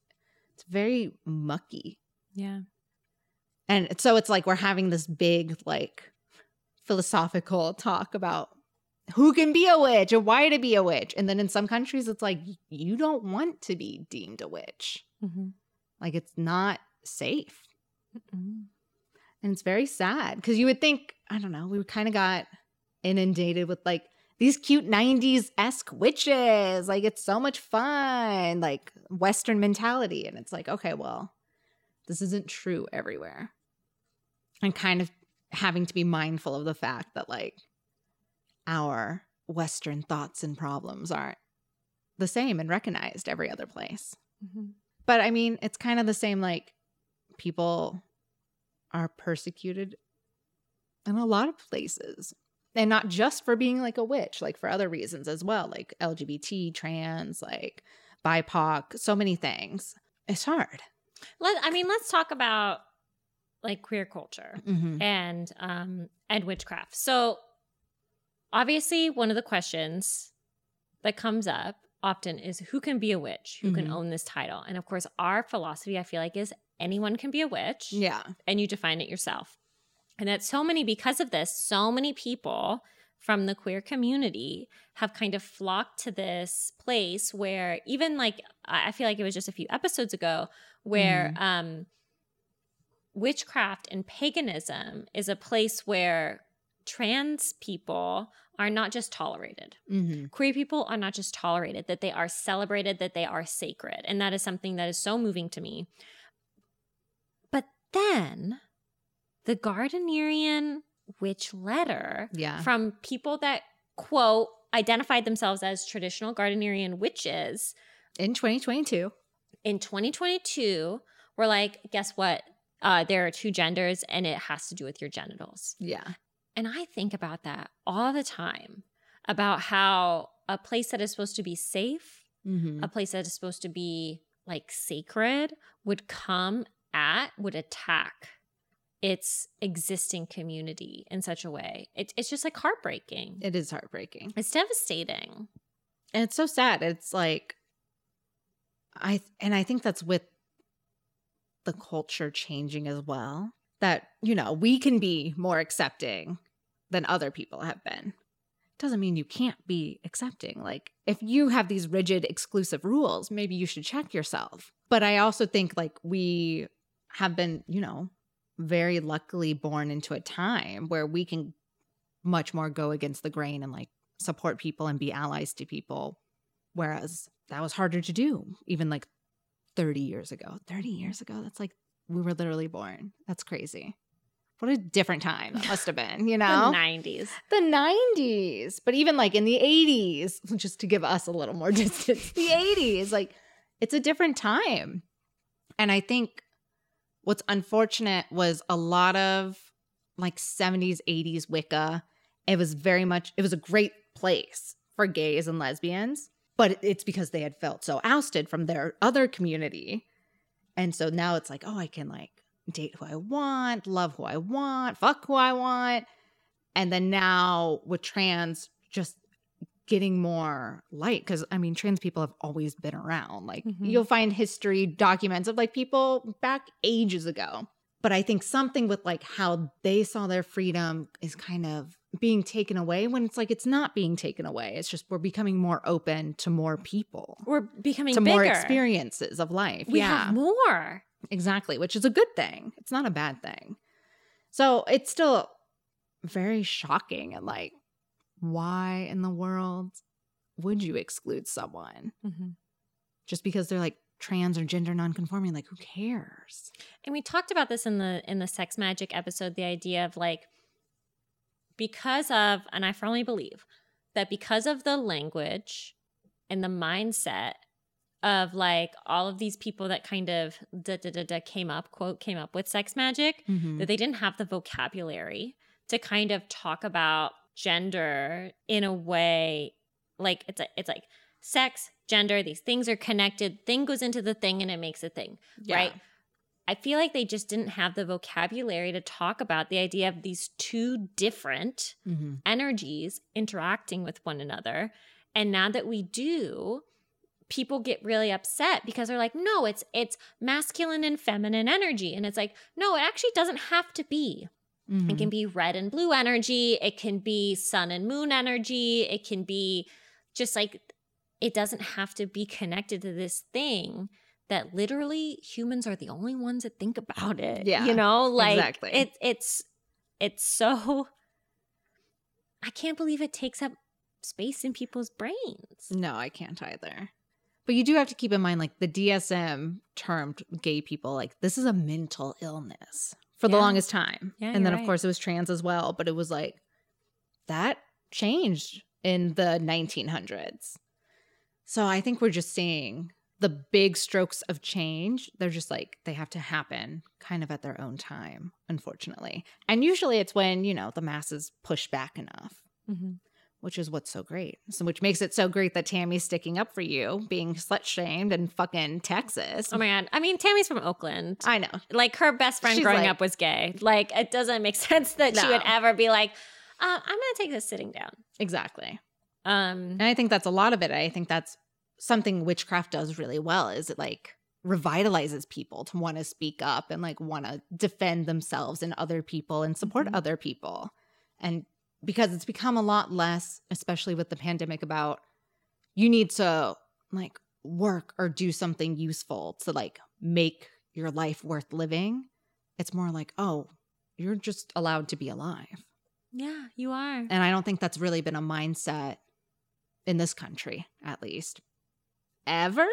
it's very mucky. Yeah. And so it's like we're having this big like philosophical talk about who can be a witch and why to be a witch. And then in some countries, it's like, you don't want to be deemed a witch. Mm-hmm. Like, it's not safe. And it's very sad because you would think, I don't know, we kind of got inundated with like these cute 90s esque witches. Like, it's so much fun, like Western mentality. And it's like, okay, well, this isn't true everywhere. And kind of having to be mindful of the fact that, like, our Western thoughts and problems aren't the same and recognized every other place. Mm-hmm. But I mean, it's kind of the same, like, people are persecuted in a lot of places. And not just for being like a witch, like for other reasons as well, like LGBT, trans, like BIPOC, so many things. It's hard. Let I mean, let's talk about like queer culture Mm-hmm. and um and witchcraft. So obviously one of the questions that comes up often is who can be a witch? Who can Mhm. own this title? And of course, our philosophy I feel like is anyone can be a witch Yeah. and you define it yourself. And that so many because of this, so many people from the queer community have kind of flocked to this place where even like I feel like it was just a few episodes ago where um witchcraft and paganism is a place where trans people are not just tolerated. Mm-hmm. Queer people are not just tolerated, that they are celebrated, that they are sacred. And that is something that is so moving to me. Then the Gardnerian witch letter Yeah. from people that quote identified themselves as traditional Gardnerian witches In 2022. in 2022 were like, guess what? Uh, there are two genders and it has to do with your genitals. Yeah. And I think about that all the time about how a place that is supposed to be safe, Mm-hmm. a place that is supposed to be like sacred, would come at, would attack its existing community in such a way. It, it's just like heartbreaking. It is heartbreaking. It's devastating. And it's so sad. It's like I and I think that's with the culture changing as well. That, you know, we can be more accepting than other people have been. Doesn't mean you can't be accepting. Like if you have these rigid exclusive rules, maybe you should check yourself. But I also think like we have been, you know, very luckily born into a time where we can much more go against the grain and like support people and be allies to people. Whereas that was harder to do even like 30 years ago. 30 years ago? That's like we were literally born. That's crazy. What a different time that must have been you (laughs) know? The 90s. the 90s but even like in the 80s (laughs) just to give us a little more (laughs) distance the 80s like it's a different time. And i think what's unfortunate was a lot of like 70s 80s wicca. It was very much it was a great place for gays and lesbians but it's because they had felt so ousted from their other community. And so now it's like oh i can like date who i want love who i want fuck who i want. And then now with trans just getting more light because i mean trans people have always been around like Mhm. you'll find history documents of like people back ages ago but i think something with like how they saw their freedom is kind of being taken away when it's like it's not being taken away it's just we're becoming more open to more people We're becoming to bigger. more experiences of life We yeah have more. Exactly, which is a good thing. It's not a bad thing. So it's still very shocking and like, why in the world would you exclude someone just because they're like trans or gender nonconforming? Like, who cares? And we talked about this in the in the sex magic episode, the idea of like because of, and I firmly believe that because of the language and the mindset of like all of these people that kind of da, da, da, da, came up, quote, came up with sex magic, Mm-hmm. that they didn't have the vocabulary to kind of talk about gender in a way like it's a, it's like sex, gender, these things are connected. Thing goes into the thing and it makes a thing, right? I feel like they just didn't have the vocabulary to talk about the idea of these two different Mm-hmm. energies interacting with one another. And now that we do, people get really upset because they're like, "No, it's it's masculine and feminine energy." And it's like, "No, it actually doesn't have to be." Mhm. It can be red and blue energy. It can be sun and moon energy. It can be just like, it doesn't have to be connected to this thing that literally humans are the only ones that think about it. Yeah, You know, like exactly. it, it's, it's so, I can't believe it takes up space in people's brains. No, I can't either. But you do have to keep in mind, like the DSM termed gay people, like this is a mental illness for the Yeah. longest time. Yeah, and then, of right. course, it was trans as well. But it was like that changed in the 1900s. So I think we're just seeing the big strokes of change. They're just like, they have to happen kind of at their own time, unfortunately. And usually it's when, you know, the masses push back enough mm-hmm. Which is what's so great. So, which makes it so great that Tammy's sticking up for you, being slut shamed in fucking Texas. Oh my God. I mean, Tammy's from Oakland. I know. like her best friend She's growing like- up was gay. Like it doesn't make (laughs) sense that she would ever be like, uh, I'm gonna take this sitting down. Exactly. Um, And I think that's a lot of it. I think that's something witchcraft does really well is it like revitalizes people to want to speak up and like want to defend themselves and other people and support Mhm. other people. And because it's become a lot less, especially with the pandemic, about you need to like work or do something useful to like make your life worth living. It's more like, oh, you're just allowed to be alive. yeah, you are. And I don't think that's really been a mindset in this country, at least. Ever?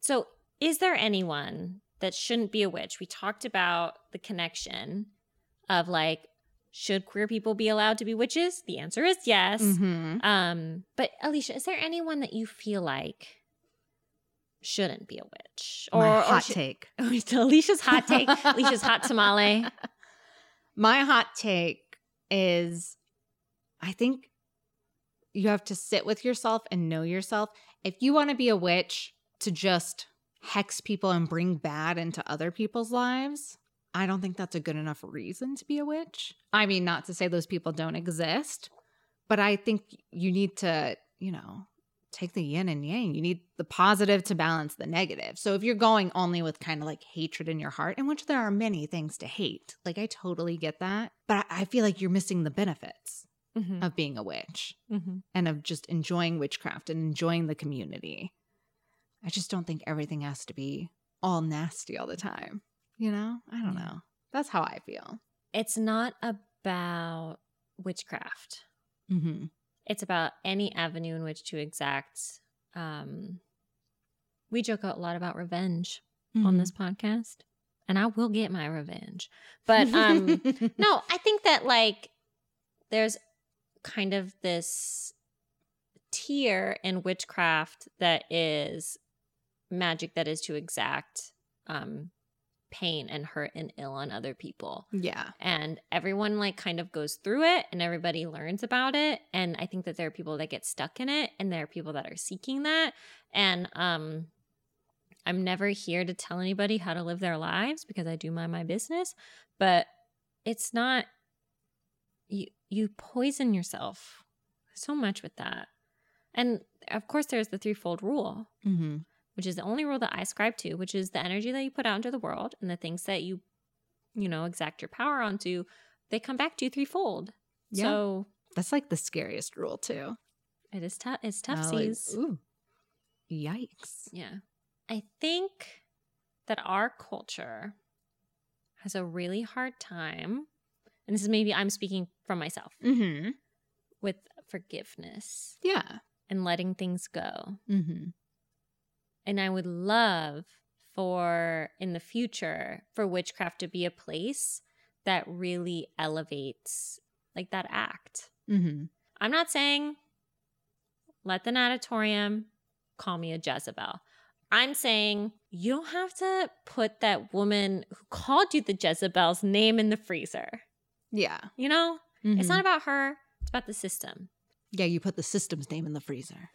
So, is there anyone that shouldn't be a witch? We talked about the connection of like, should queer people be allowed to be witches? The answer is yes. Mm-hmm. Um, but Alicia, is there anyone that you feel like shouldn't be a witch? Or My hot should- take. (laughs) Alicia's hot take. (laughs) Alicia's hot tamale. (laughs) My hot take is I think you have to sit with yourself and know yourself. If you want to be a witch to just hex people and bring bad into other people's lives, I don't think that's a good enough reason to be a witch. I mean, not to say those people don't exist, but I think you need to, you know, take the yin and yang. You need the positive to balance the negative. So if you're going only with kind of like hatred in your heart, in which there are many things to hate, like I totally get that, but I feel like you're missing the benefits Mhm, of being a witch mhm. and of just enjoying witchcraft and enjoying the community. I just don't think everything has to be all nasty all the time. You know? I don't know. That's how I feel. It's not about witchcraft. Mm-hmm. It's about any avenue in which to exact. Um, we joke a lot about revenge Mm-hmm. on this podcast, and I will get my revenge. But um, (laughs) no, I think that like there's kind of this tier in witchcraft that is magic that is to exact um pain and hurt and ill on other people. Yeah. and everyone like kind of goes through it and everybody learns about it. And i think that there are people that get stuck in it and there are people that are seeking that. And um i'm never here to tell anybody how to live their lives because i do mind my business but it's not you you poison yourself so much with that. And of course there's the threefold rule. Mm-hmm. Which is the only rule that I ascribe to, which is the energy that you put out into the world and the things that you, you know, exact your power onto, they come back to you threefold. Yeah. So That's like the scariest rule too. it is tough. It's tough, Uh, like, seas. ooh. Yikes. yeah. I think that our culture has a really hard time, and this is maybe I'm speaking from myself, Mm-hmm. with forgiveness Yeah. and letting things go. Mm-hmm. And I would love for in the future for witchcraft to be a place that really elevates like that act. Mm-hmm. I'm not saying let the natatorium call me a Jezebel. I'm saying you don't have to put that woman who called you the Jezebel's name in the freezer. Yeah. You know, Mhm. it's not about her, it's about the system. Yeah, you put the system's name in the freezer.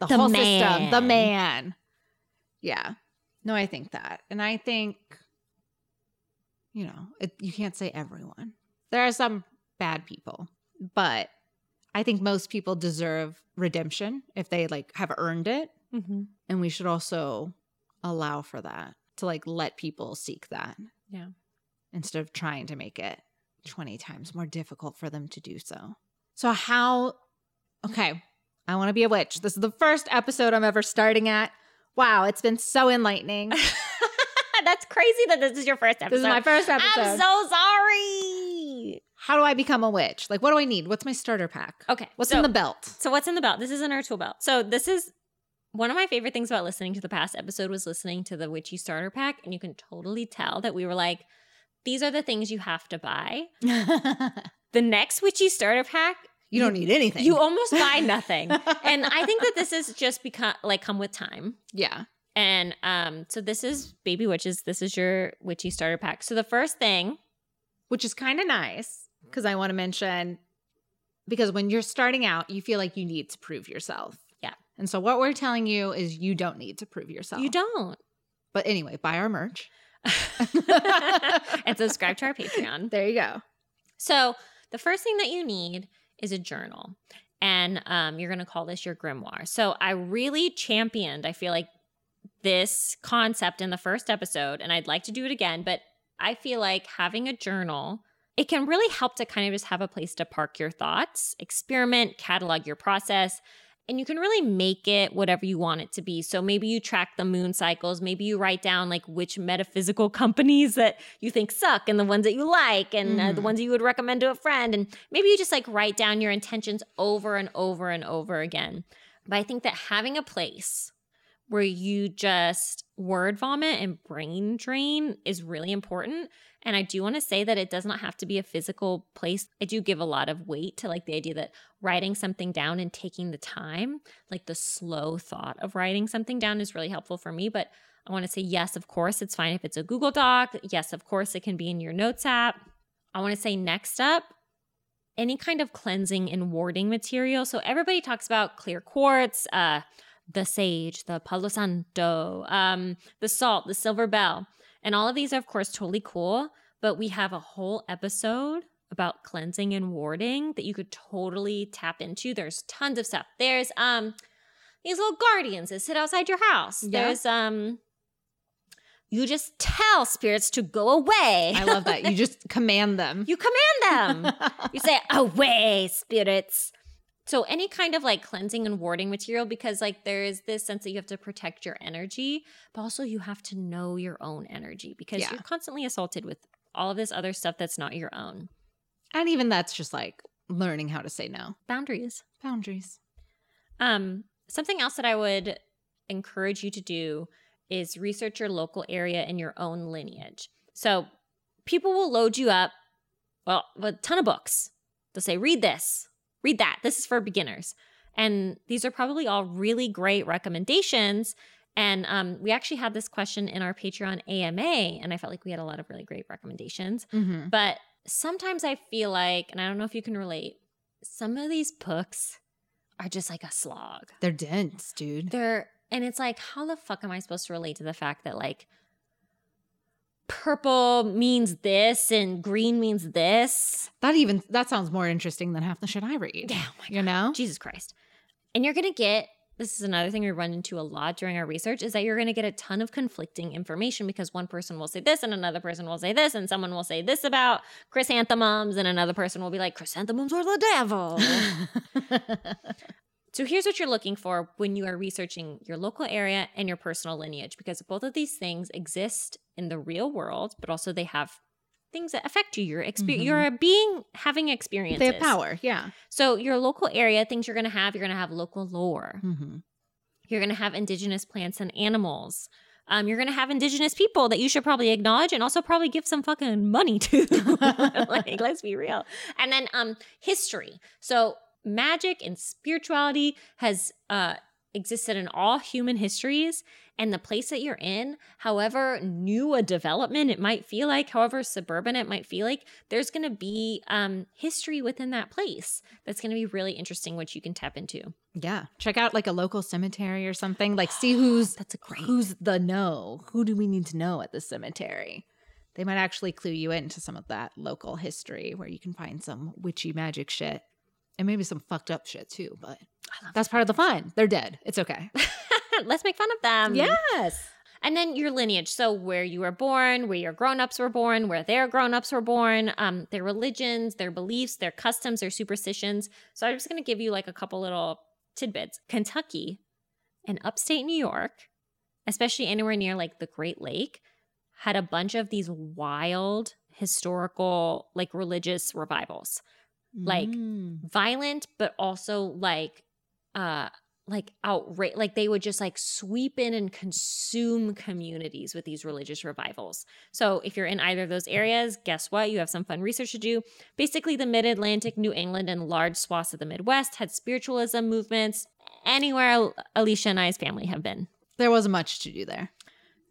The. The, whole system. The man. man. Yeah. No, I think that. And I think, you know, it, you can't say everyone. There are some bad people, but I think most people deserve redemption if they like have earned it. Mm-hmm. And we should also allow for that to like let people seek that. Yeah. Instead of trying to make it 20 times more difficult for them to do so. So, how, okay, I want to be a witch. This is the first episode I'm ever starting at. Wow, it's been so enlightening. (laughs) That's crazy that this is your first episode. This is my first episode. I'm so sorry. how do I become a witch? Like, what do I need? What's my starter pack? Okay. What's so, in the belt? So what's in the belt? This is in our tool belt. So this is one of my favorite things about listening to the past episode was listening to the witchy starter pack, and you can totally tell that we were like, these are the things you have to buy. (laughs) The next witchy starter pack, you don't need anything. you almost buy nothing. (laughs) and I think that this is just because like come with time. yeah. And um, so this is baby witches. This is your witchy starter pack. So the first thing, Which is kind of nice because I want to mention because when you're starting out, you feel like you need to prove yourself. Yeah. And so what we're telling you is you don't need to prove yourself. you don't. But anyway, buy our merch. (laughs) (laughs) and subscribe to our Patreon. There you go. So the first thing that you need is a journal. And um, you're going to call this your grimoire. So I really championed, I feel like, this concept in the first episode, and I'd like to do it again, but I feel like having a journal, it can really help to kind of just have a place to park your thoughts, experiment, catalog your process, and you can really make it whatever you want it to be. So maybe you track the moon cycles, maybe you write down like which metaphysical (laughs) companies that you think suck and the ones that you like and uh, the Mhm. ones you would recommend to a friend and maybe you just like write down your intentions over and over and over again. But I think that having a place where you just word vomit and brain drain is really important. And I do want to say that it does not have to be a physical place. I do give a lot of weight to like the idea that writing something down and taking the time, like the slow thought of writing something down is really helpful for me. But I want to say, yes, of course, it's fine if it's a Google Doc. Yes, of course, it can be in your notes app. I want to say, next up, any kind of cleansing and warding material. So everybody talks about clear quartz, uh, the sage, the palo santo, um, the salt, the silver bell. And all of these are, of course, totally cool. But we have a whole episode about cleansing and warding that you could totally tap into. There's tons of stuff. There's um these little guardians that sit outside your house. Yeah. There's um you just tell spirits to go away. I love that. You just (laughs) command them. you command them. (laughs) you say, away, spirits. So, any kind of like cleansing and warding material, because like there is this sense that you have to protect your energy, but also you have to know your own energy because Yeah. you're constantly assaulted with all of this other stuff that's not your own. and even that's just like learning how to say no. Boundaries. Boundaries. Um, something else that I would encourage you to do is research your local area and your own lineage. So people will load you up, well, with a ton of books. They'll say, read this, read that. This is for beginners. And these are probably all really great recommendations. And um, we actually had this question in our Patreon AMA, and I felt like we had a lot of really great recommendations. Mm-hmm. But sometimes I feel like, and I don't know if you can relate, some of these books are just like a slog. They're dense, dude. They're, and it's like, how the fuck am I supposed to relate to the fact that like purple means this and green means this? That even that sounds more interesting than half the shit I read. Oh my You know? Jesus Christ. And you're going to get this is another thing we run into a lot during our research is that you're going to get a ton of conflicting information because one person will say this and another person will say this and someone will say this about chrysanthemums and another person will be like chrysanthemums are the devil. (laughs) (laughs) so here's what you're looking for when you are researching your local area and your personal lineage because both of these things exist in the real world but also they have things that affect you. You're exper- Mhm. you're a being having experiences. they have power. Yeah. So your local area, things you're going to have, you're going to have local lore. Mm-hmm. You're going to have indigenous plants and animals. Um, you're going to have indigenous people that you should probably acknowledge and also probably give some fucking money to. (laughs) like, let's be real. And then um, history. So magic and spirituality has uh, existed in all human histories. And the place that you're in, however new a development it might feel like, however suburban it might feel like, there's going to be um, history within that place that's going to be really interesting, which you can tap into. Yeah. Check out like a local cemetery or something. Like see (gasps) who's That's a great. who's the know. Who do we need to know at the cemetery? They might actually clue you into some of that local history where you can find some witchy magic shit. And maybe some fucked up shit too, but that's part of the fun. They're dead. It's okay. (laughs) Let's make fun of them. yes. And then your lineage. So where you were born, where your grown-ups were born, where their grown-ups were born, um, their religions, their beliefs, their customs, their superstitions. So I'm just gonna give you like a couple little tidbits. Kentucky and upstate New York, especially anywhere near like the Great Lake, had a bunch of these wild historical, like religious revivals. Like Mm. violent, but also like uh like outrage like they would just like sweep in and consume communities with these religious revivals. So if you're in either of those areas, guess what? You have some fun research to do. Basically, the mid-Atlantic, New England, and large swaths of the Midwest had spiritualism movements. Anywhere Alicia and I's family have been there wasn't much to do there.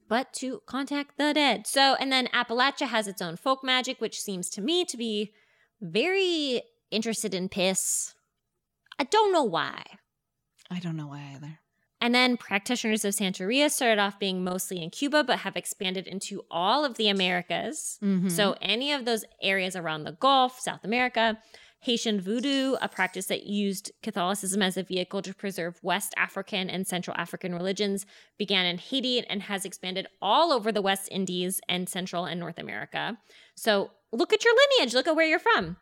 but to contact the dead. So, and then Appalachia has its own folk magic, which seems to me to be very interested in piss. I don't know why. I don't know why either. And then practitioners of Santeria started off being mostly in Cuba, but have expanded into all of the Americas. Mhm. So, any of those areas around the Gulf, South America, Haitian voodoo, a practice that used Catholicism as a vehicle to preserve West African and Central African religions, began in Haiti and has expanded all over the West Indies and Central and North America. So, look at your lineage, look at where you're from.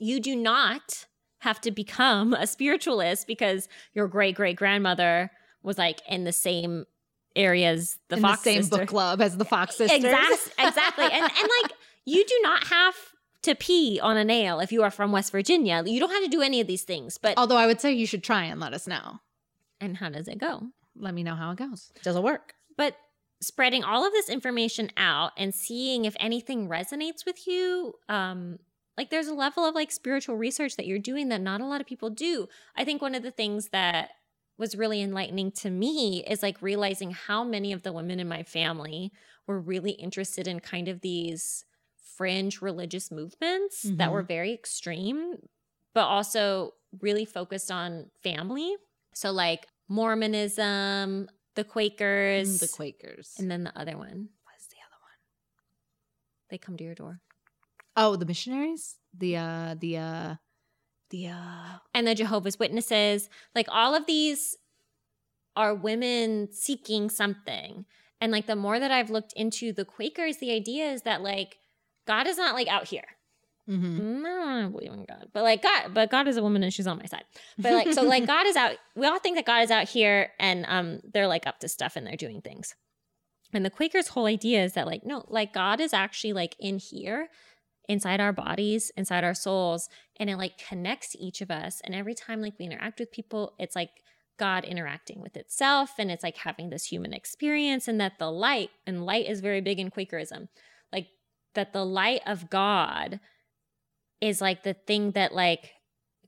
You do not have to become a spiritualist because your great great grandmother was like in the same areas the in Fox the same sister. book club as the Fox sisters. Exact- exactly. And and like you do not have to pee on a nail if you are from West Virginia. You don't have to do any of these things. But Although I would say you should try and let us know. and how does it go? Let me know how it goes. Does it work? But spreading all of this information out and seeing if anything resonates with you, um, like there's a level of like spiritual research that you're doing that not a lot of people do. I think one of the things that was really enlightening to me is like realizing how many of the women in my family were really interested in kind of these fringe religious movements that Mhm. were very extreme, but also really focused on family. So, like Mormonism, the Quakers, Mm, the Quakers. and then the other one. What's the other one? They come to your door. Oh, the missionaries? The uh the uh the uh And the Jehovah's Witnesses. Like all of these are women seeking something. And like the more that I've looked into the Quakers, the idea is that like God is not like out here. Mm-hmm. No, I don't believe in God. But like God, but God is a woman and she's on my side. But like so like (laughs) God is out. We all think that God is out here and um they're like up to stuff and they're doing things. And the Quakers' whole idea is that like no, like God is actually like in here, inside our bodies, inside our souls, and it like connects each of us. And every time like we interact with people, it's like God interacting with itself and it's like having this human experience and that the light and light is very big in Quakerism. Like that the light of God is like the thing that like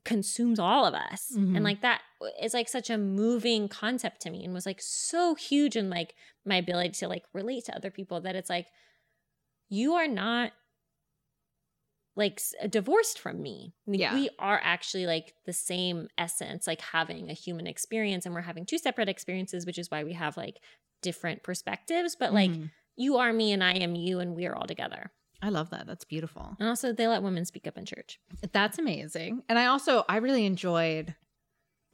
consumes all of us Mhm. and like that is like such a moving concept to me and was like so huge in like my ability to like relate to other people that it's like you are not like divorced from me Like, Yeah. we are actually like the same essence like having a human experience and we're having two separate experiences which is why we have like different perspectives but like Mhm. you are me and i am you and we are all together I love that. That's beautiful. and also, they let women speak up in church. That's amazing. And I also I really enjoyed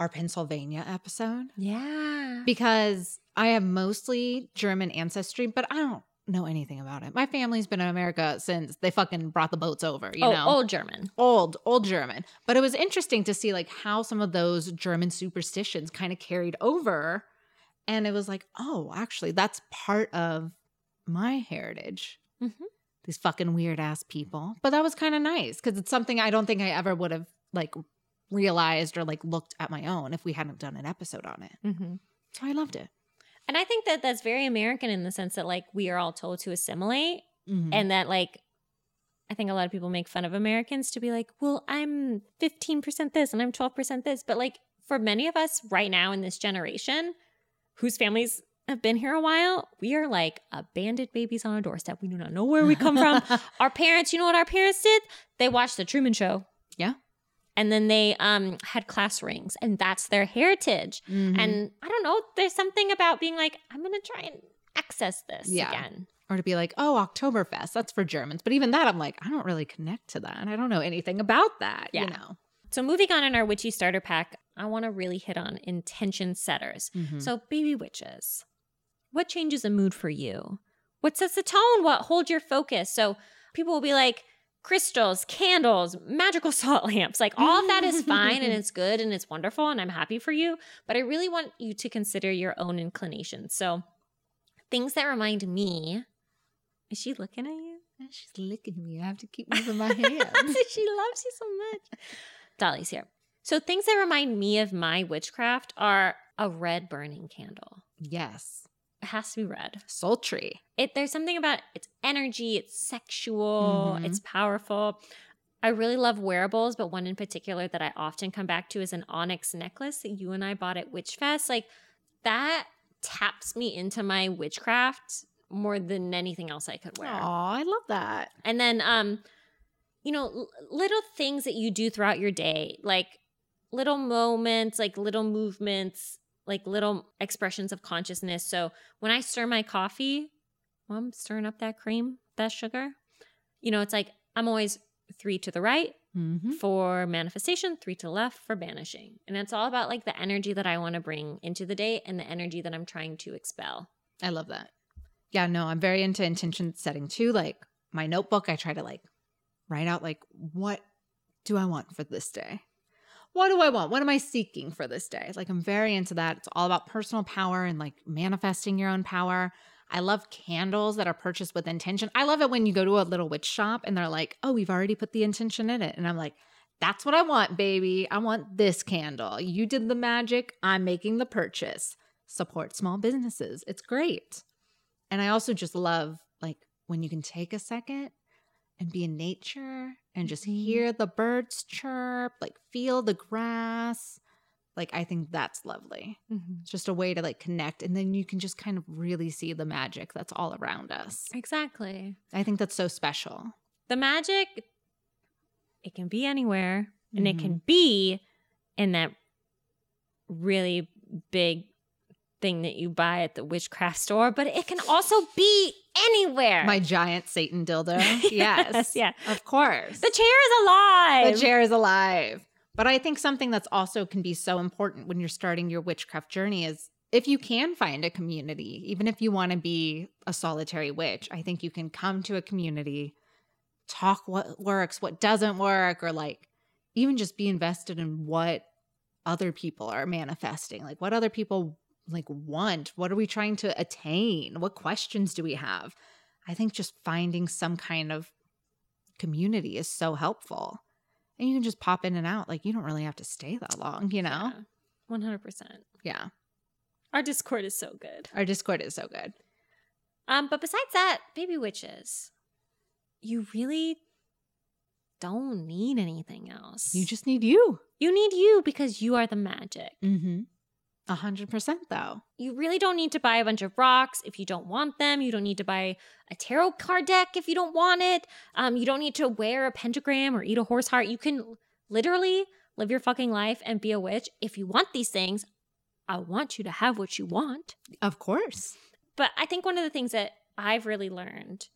our Pennsylvania episode Yeah. because I have mostly German ancestry, but I don't know anything about it. My family's been in America since they fucking brought the boats over, you oh, know. old German. old old german but it was interesting to see like how some of those german superstitions kind of carried over and it was like oh actually that's part of my heritage Mhm. these fucking weird ass people but that was kind of nice because it's something i don't think i ever would have like realized or like looked at my own if we hadn't done an episode on it Mm-hmm. so i loved it And I think that that's very American in the sense that, like, we are all told to assimilate. Mhm. And that, like, I think a lot of people make fun of Americans to be like, well, I'm 15% this and I'm 12% this. But, like, for many of us right now in this generation whose families have been here a while, we are like abandoned babies on a doorstep. We do not know where we come from. (laughs) our parents, you know what our parents did? They watched the Truman Show. Yeah. And then they um had class rings, and that's their heritage. Mhm. And I don't know, there's something about being like, I'm gonna try and access this Yeah. again. or to be like, oh, Oktoberfest, that's for Germans. But even that, I'm like, I don't really connect to that. And I don't know anything about that, Yeah. you know? So moving on in our witchy starter pack, I want to really hit on intention setters. Mhm. So baby witches. what changes a mood for you? What sets the tone? What holds your focus? So people will be like, crystals, candles, magical (laughs) salt lamps. Like all of that is fine and (laughs) it's good and it's wonderful and I'm happy for you. But I really want you to consider your own inclinations. So things that remind me. Is she looking at you? She's licking me. I have to keep (laughs) moving my hands. she loves you so much. Dolly's here. So things that remind me of my witchcraft are a red burning candle. yes. Has to be red. Sultry. It there's something about it, its energy, it's sexual, Mhm. it's powerful. I really love wearables, but one in particular that I often come back to is an onyx necklace that you and I bought at Witchfest. Like that taps me into my witchcraft more than anything else I could wear. Aw, I love that. And then um you know, l- little things that you do throughout your day, like little moments, like little movements, like little expressions of consciousness. So when I stir my coffee, well, I'm stirring up that cream, that sugar. You know, it's like I'm always three to the right Mm-hmm. for manifestation, three to the left for banishing. And it's all about like the energy that I want to bring into the day and the energy that I'm trying to expel. I love that. Yeah, no, I'm very into intention setting too. Like my notebook, I try to like write out like what do I want for this day? What do I want? What am I seeking for this day? Like I'm very into that. It's all about personal power and like manifesting your own power. I love candles that are purchased with intention. I love it when you go to a little witch shop and they're like, "Oh, we've already put the intention in it." And I'm like, "That's what I want, baby. I want this candle. You did the magic. I'm making the purchase." Support small businesses. It's great. And I also just love like when you can take a second and be in nature and just Mhm. hear the birds chirp, like feel the grass. Like I think that's lovely. It's just a way to like connect and then you can just kind of really see the magic that's all around us. Exactly. I think that's so special. the magic it can be anywhere and it Mm-hmm. can be in that really big thing that you buy at the witchcraft store but it can also be anywhere My giant Satan dildo. (laughs) Yes. Yes, yeah. Of course. the chair is alive The chair is alive. But I think something that's also can be so important when you're starting your witchcraft journey is if you can find a community, even if you want to be a solitary witch, I think you can come to a community, talk what works, what doesn't work, or like even just be invested in what other people are manifesting, like what other people like want, what are we trying to attain, what questions do we have? I think just finding some kind of community is so helpful. And you can just pop in and out. Like you don't really have to stay that long, you know? Yeah, 100% Yeah. our discord is so good Our Discord is so good. um but besides that baby witches you really don't need anything else You just need you. you need you because you are the magic Mm-hmm. A hundred percent though. You really don't need to buy a bunch of rocks if you don't want them. You don't need to buy a tarot card deck if you don't want it. Um, you don't need to wear a pentagram or eat a horse heart. You can literally live your fucking life and be a witch. If you want these things, I want you to have what you want. Of course. But I think one of the things that I've really learned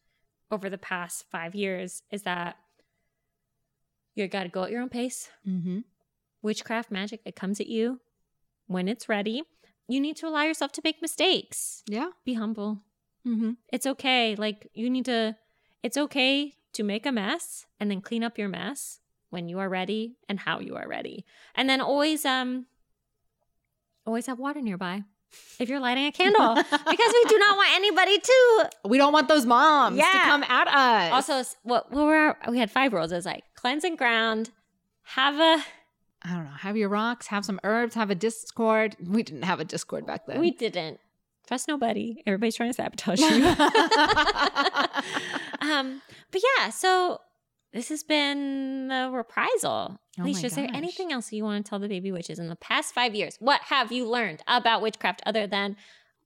over the past five years is that you got to go at your own pace. Mm-hmm. Witchcraft magic, it comes at you when it's ready. You need to allow yourself to make mistakes. Yeah. Be humble. Mm-hmm. It's okay. Like, you need to, it's okay to make a mess and then clean up your mess when you are ready and how you are ready. And then always, um, always have water nearby if you're lighting a candle (laughs) because we do not want anybody to. we don't want those moms to come at us. Also, what, what were our, we had five rules. It was like cleanse and ground, have a, I don't know. Have your rocks, have some herbs, have a Discord. We didn't have a Discord back then. we didn't trust nobody. Everybody's trying to sabotage you. (laughs) um, but yeah, so this has been the reprisal. Oh Alicia, is there anything else you want to tell the baby witches in the past five years? What have you learned about witchcraft other than,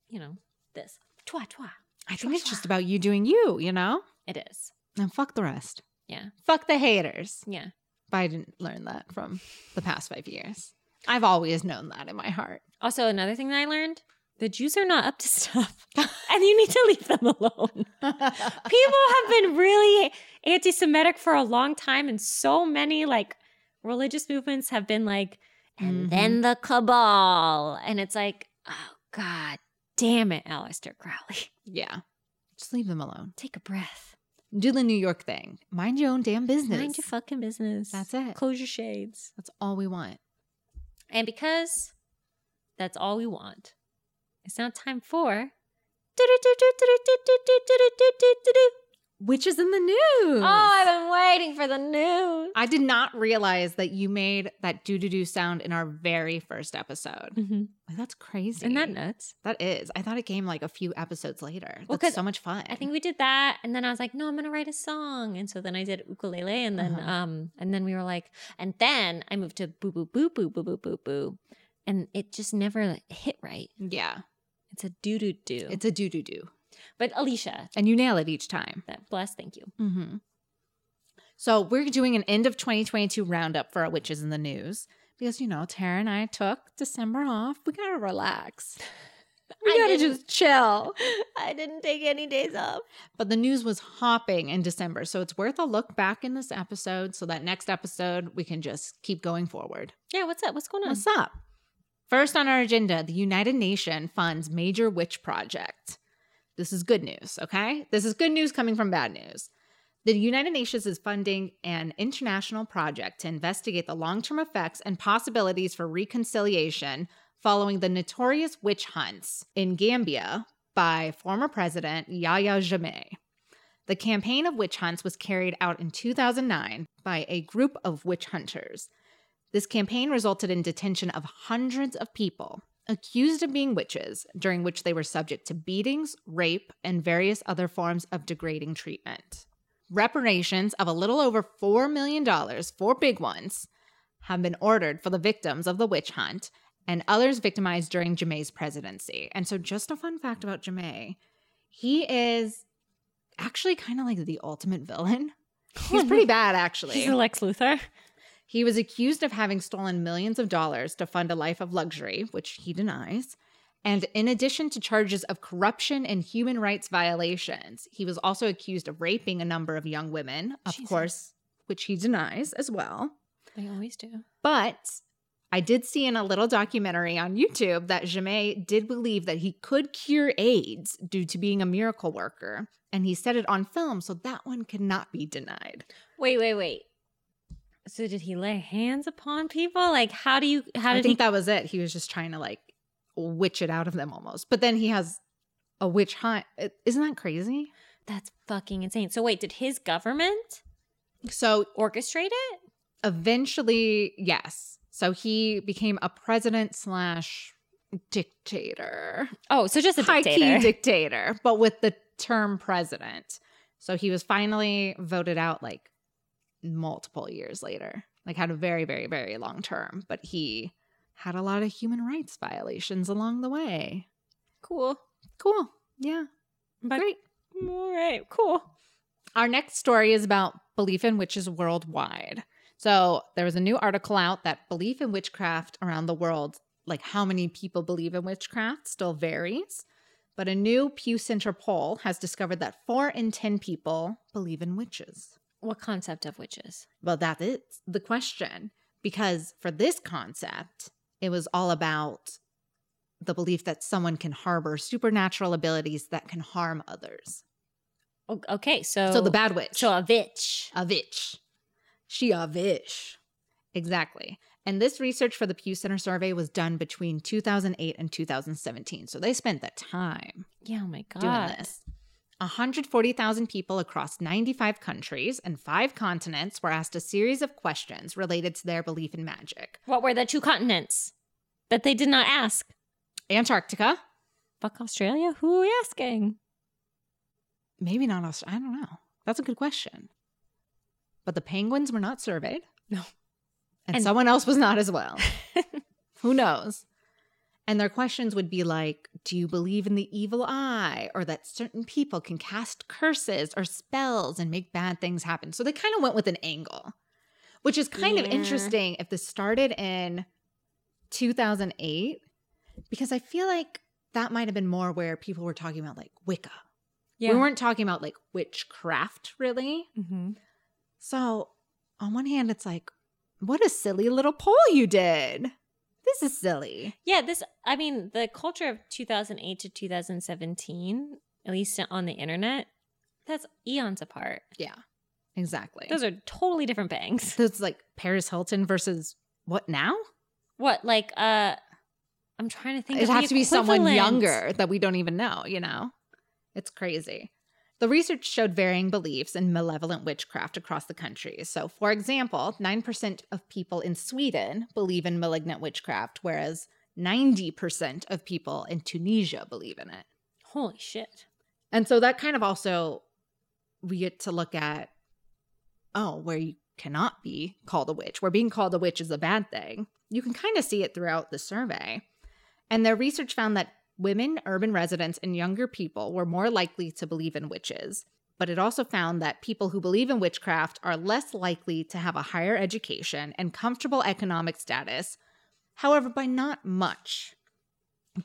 you know, this? Twa twa. I think it's just about you doing you, you know? It is. And fuck the rest. Yeah. Fuck the haters. Yeah. But I didn't learn that from the past five years. I've always known that in my heart. Also, another thing that I learned the Jews are not up to (laughs) stuff, and you need to leave them alone. (laughs) People have been really anti Semitic for a long time, and so many like religious movements have been like, and Mhm. then the cabal. And it's like, oh God, Damn it, Aleister Crowley. Yeah. Just leave them alone. Take a breath. Do the New York thing. Mind your own damn business. Mind your fucking business. That's it. Close your shades. That's all we want. And because that's all we want, it's now time for. Witches in the news. Oh, I've been waiting for the news. I did not realize that you made that doo doo doo sound in our very first episode. Mm-hmm. That's crazy. Isn't that nuts? That is. I thought it came like a few episodes later. Well, That's 'cause so much fun. I think we did that, and then I was like, "No, I'm gonna write a song." And so then I did ukulele, and then Uh-huh. um, and then we were like, and then I moved to boo boo boo boo boo boo boo boo, and it just never hit right. Yeah. It's a doo doo doo. It's a doo doo doo. But Alicia, And you nail it each time. bless, thank you. Mm-hmm. So we're doing an end of 2022 roundup for our witches in the news because you know Tara and I took December off. We gotta relax. (laughs) We I gotta just chill. I didn't take any days off. But the news was hopping in December, so it's worth a look back in this episode. So that next episode we can just keep going forward. Yeah, what's up? What's going on? What's up? First on our agenda, the United Nations funds major witch project. This is good news, okay? This is good news coming from bad news. The United Nations is funding an international project to investigate the long term effects and possibilities for reconciliation following the notorious witch hunts in Gambia by former President Yahya Jammeh. The campaign of witch hunts was carried out in 2009 by a group of witch hunters. This campaign resulted in detention of hundreds of people accused of being witches, during which they were subject to beatings, rape, and various other forms of degrading treatment. Reparations of a little over $4 million, four for big ones, have been ordered for the victims of the witch hunt and others victimized during Jammeh's presidency. And so, just a fun fact about Jammeh he is actually kind of like the ultimate villain. He's pretty (laughs) bad, actually. He's Lex Luthor. He was accused of having stolen millions of dollars to fund a life of luxury, which he denies. And in addition to charges of corruption and human rights violations, he was also accused of raping a number of young women, of Jesus. course, which he denies as well. They always do. But I did see in a little documentary on YouTube that Jammeh did believe that he could cure AIDS due to being a miracle worker. And he said it on film, so that one cannot be denied. Wait, wait, wait. So did he lay hands upon people? Like, how do you? How did I think he? that was it. He was just trying to like witch it out of them almost. But then he has a witch hunt. Isn't that crazy? That's fucking insane. So wait, did his government So orchestrate it? eventually, yes. So he became a president slash dictator, Oh, so just a high dictator. key (laughs) dictator, but with the term president. So he was finally voted out like multiple years later, like had a very, very, very long term, but he had a lot of human rights violations along the way. cool. Cool. Yeah. But Great. all right, cool. Our next story is about belief in witches worldwide. So there was a new article out that belief in witchcraft around the world, like how many people believe in witchcraft, still varies. But a new Pew Center poll has discovered that four in 10 people believe in witches. What concept of witches? Well, that is the question. Because for this concept, it was all about the belief that someone can harbor supernatural abilities that can harm others. Okay, so So the bad witch. so a bitch. a witch. She a witch. Exactly. And this research for the Pew Center survey was done between 2008 and 2017. So they spent the time Yeah, oh my god. doing this. 140,000 people across 95 countries and five continents were asked a series of questions related to their belief in magic. What were the two continents that they did not ask? Antarctica, Fuck Australia? Who are we asking? maybe not Australia. I don't know. That's a good question. But the penguins were not surveyed. No. And, And- someone else was not as well. (laughs) Who knows? And their questions would be like Do you believe in the evil eye? Or that certain people can cast curses or spells and make bad things happen? So they kind of went with an angle, which is kind of interesting if this started in 2008, because I feel like that might have been more where people were talking about like Wicca. Yeah. We weren't talking about like witchcraft really. mm-hmm. So on one hand, it's like, what a silly little poll you did. This is silly. Yeah, this, I mean, the culture of 2008 to 2017, at least on the internet, that's eons apart. Yeah, exactly. Those are totally different bangs. Those like Paris Hilton versus what now? What, like, uh, I'm trying to think. It has to be someone younger that we don't even know, you know? It's crazy. The research showed varying beliefs in malevolent witchcraft across the country. So, for example, 9% of people in Sweden believe in malignant witchcraft, whereas 90% of people in Tunisia believe in it. Holy shit. And so that kind of also, we get to look at, oh, where you cannot be called a witch, where being called a witch is a bad thing. You can kind of see it throughout the survey. And their research found that women, urban residents, and younger people were more likely to believe in witches. But it also found that people who believe in witchcraft are less likely to have a higher education and comfortable economic status, however, by not much.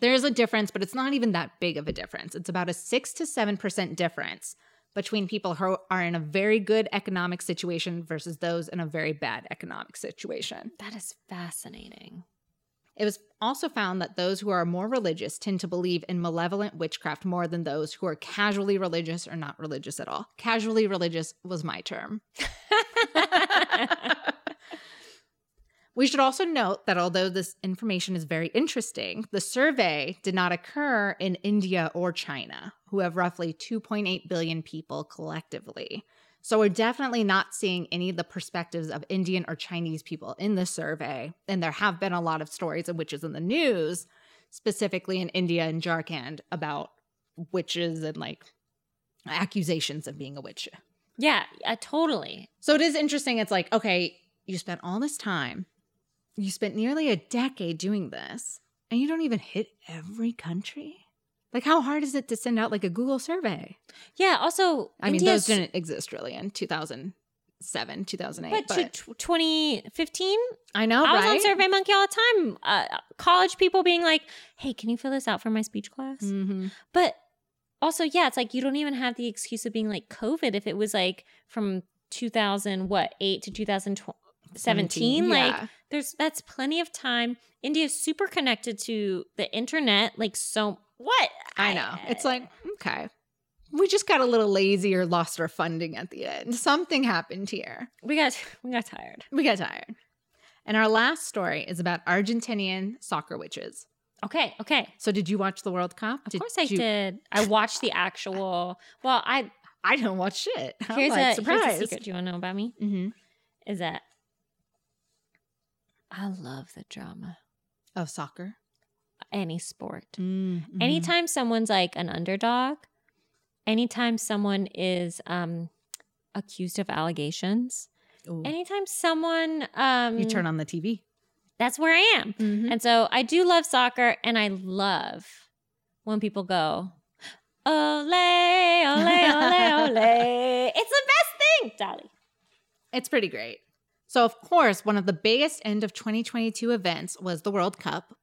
There's a difference, but it's not even that big of a difference. It's about a 6 to 7% difference between people who are in a very good economic situation versus those in a very bad economic situation. That is fascinating. It was also found that those who are more religious tend to believe in malevolent witchcraft more than those who are casually religious or not religious at all. Casually religious was my term. (laughs) We should also note that although this information is very interesting, the survey did not occur in India or China, who have roughly 2.8 billion people collectively. So we're definitely not seeing any of the perspectives of Indian or Chinese people in this survey. And there have been a lot of stories of witches in the news, specifically in India and Jharkhand, about witches and like accusations of being a witch. Yeah, uh, totally. So it is interesting. It's like, okay, you spent all this time, you spent nearly a decade doing this, and you don't even hit every country. Like, how hard is it to send out like a Google survey? Yeah. Also, I mean, those didn't exist really in 2007, 2008. But, But, to 2015, I know, I was right? on SurveyMonkey all the time. Uh, college people being like, "Hey, can you fill this out for my speech class?" hmm But also, yeah, it's like you don't even have the excuse of being like COVID if it was like from 2000 what eight to 2017. Like, yeah. there's that's plenty of time. India's super connected to the internet. Like, so what? I know. It's like, okay. We just got a little lazy or lost our funding at the end. Something happened here. we got (laughs) we got tired. We got tired. And our last story is about Argentinian soccer witches. Okay, okay. So, did you watch the World Cup? Of course I did. I watched the actual. Well, I I don't watch shit. Here's like, a surprised. here's a secret. Do you want to know about me? Mm-hmm. Is that I love the drama. Of soccer. Any sport. Mm-hmm. Anytime someone's like an underdog, anytime someone is um accused of allegations, Ooh. anytime someone um you turn on the TV. that's where I am. Mm-hmm. And so I do love soccer and I love when people go, ole, ole, ole, ole. (laughs) It's the best thing, Dolly. It's pretty great. So, of course, one of the biggest end of 2022 events was the World Cup.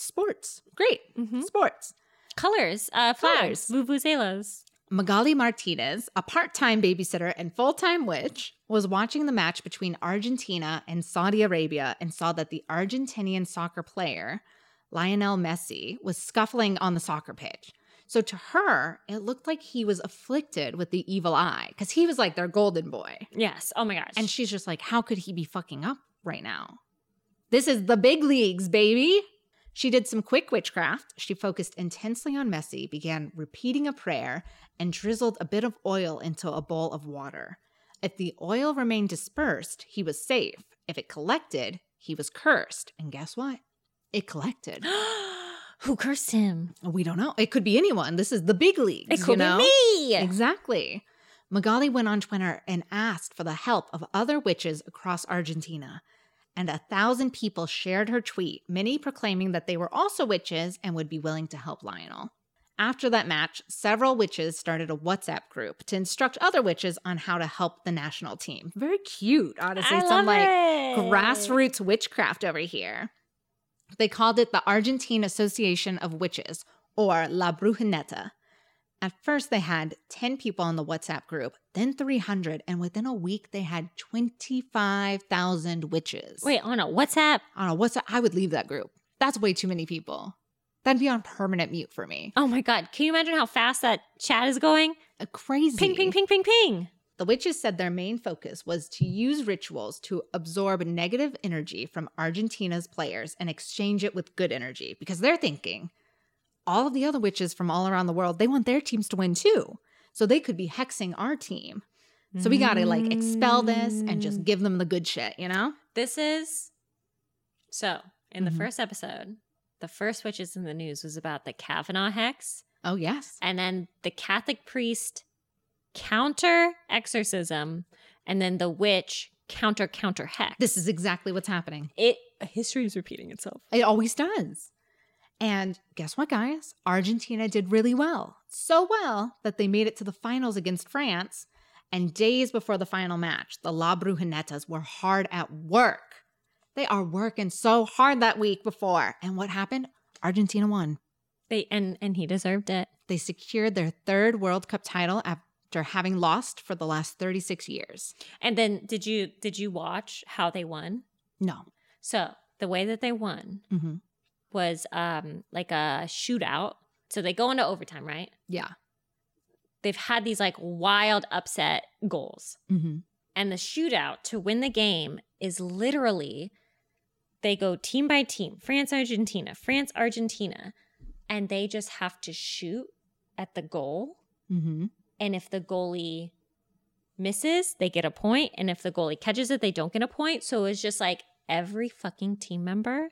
Sports. Great. Mhm. Sports. Colors, uh, flags, vuvuzelas. Magali Martinez, a part time babysitter and full time witch, was watching the match between Argentina and Saudi Arabia and saw that the Argentinian soccer player, Lionel Messi, was scuffling on the soccer pitch. So to her, it looked like he was afflicted with the evil eye because he was like their golden boy. Yes. Oh my gosh. And she's just like, how could he be fucking up right now? This is the big leagues, baby. She did some quick witchcraft. She focused intensely on Messi, began repeating a prayer, and drizzled a bit of oil into a bowl of water. If the oil remained dispersed, he was safe. If it collected, he was cursed. And guess what? It collected. (gasps) Who cursed him? We don't know. It could be anyone. This is the big leagues. It you could know? be me. Exactly. Magali went on Twitter and asked for the help of other witches across Argentina. And a thousand people shared her tweet, many proclaiming that they were also witches and would be willing to help Lionel. After that match, several witches started a WhatsApp group to instruct other witches on how to help the national team. Very cute, honestly. I Some like it. grassroots witchcraft over here. They called it the Argentine Association of Witches, or La Brujineta. At first, they had 10 people in the WhatsApp group, then 300, and within a week, they had 25,000 witches. Wait, on a WhatsApp? on a WhatsApp, I would leave that group. That's way too many people. That'd be on permanent mute for me. Oh my God. Can you imagine how fast that chat is going? Uh, crazy. Ping, ping, ping, ping, ping. The witches said their main focus was to use rituals to absorb negative energy from Argentina's players and exchange it with good energy because they're thinking all of the other witches from all around the world, they want their teams to win too. So they could be hexing our team. So we got to like expel this and just give them the good shit, you know? This is so in the mm-hmm. first episode, the first witches in the news was about the Kavanaugh hex, Oh, yes. and then the Catholic priest counter exorcism, and then the witch counter counter hex. This is exactly what's happening. it. History is repeating itself. It always does. And guess what, guys? Argentina did really well. So well that they made it to the finals against France. And days before the final match, the La Brujinetas were hard at work. They are working so hard that week before. And what happened? Argentina won. They and and he deserved it. They secured their third World Cup title after having lost for the last 36 years. And then did you did you watch how they won? No. So the way that they won hmm was um like a shootout. So they go into overtime, right? Yeah. They've had these like wild upset goals. hmm And the shootout to win the game is literally they go team by team, France, Argentina, France, Argentina, and they just have to shoot at the goal. hmm And if the goalie misses, they get a point. And if the goalie catches it, they don't get a point. So it's just like every fucking team member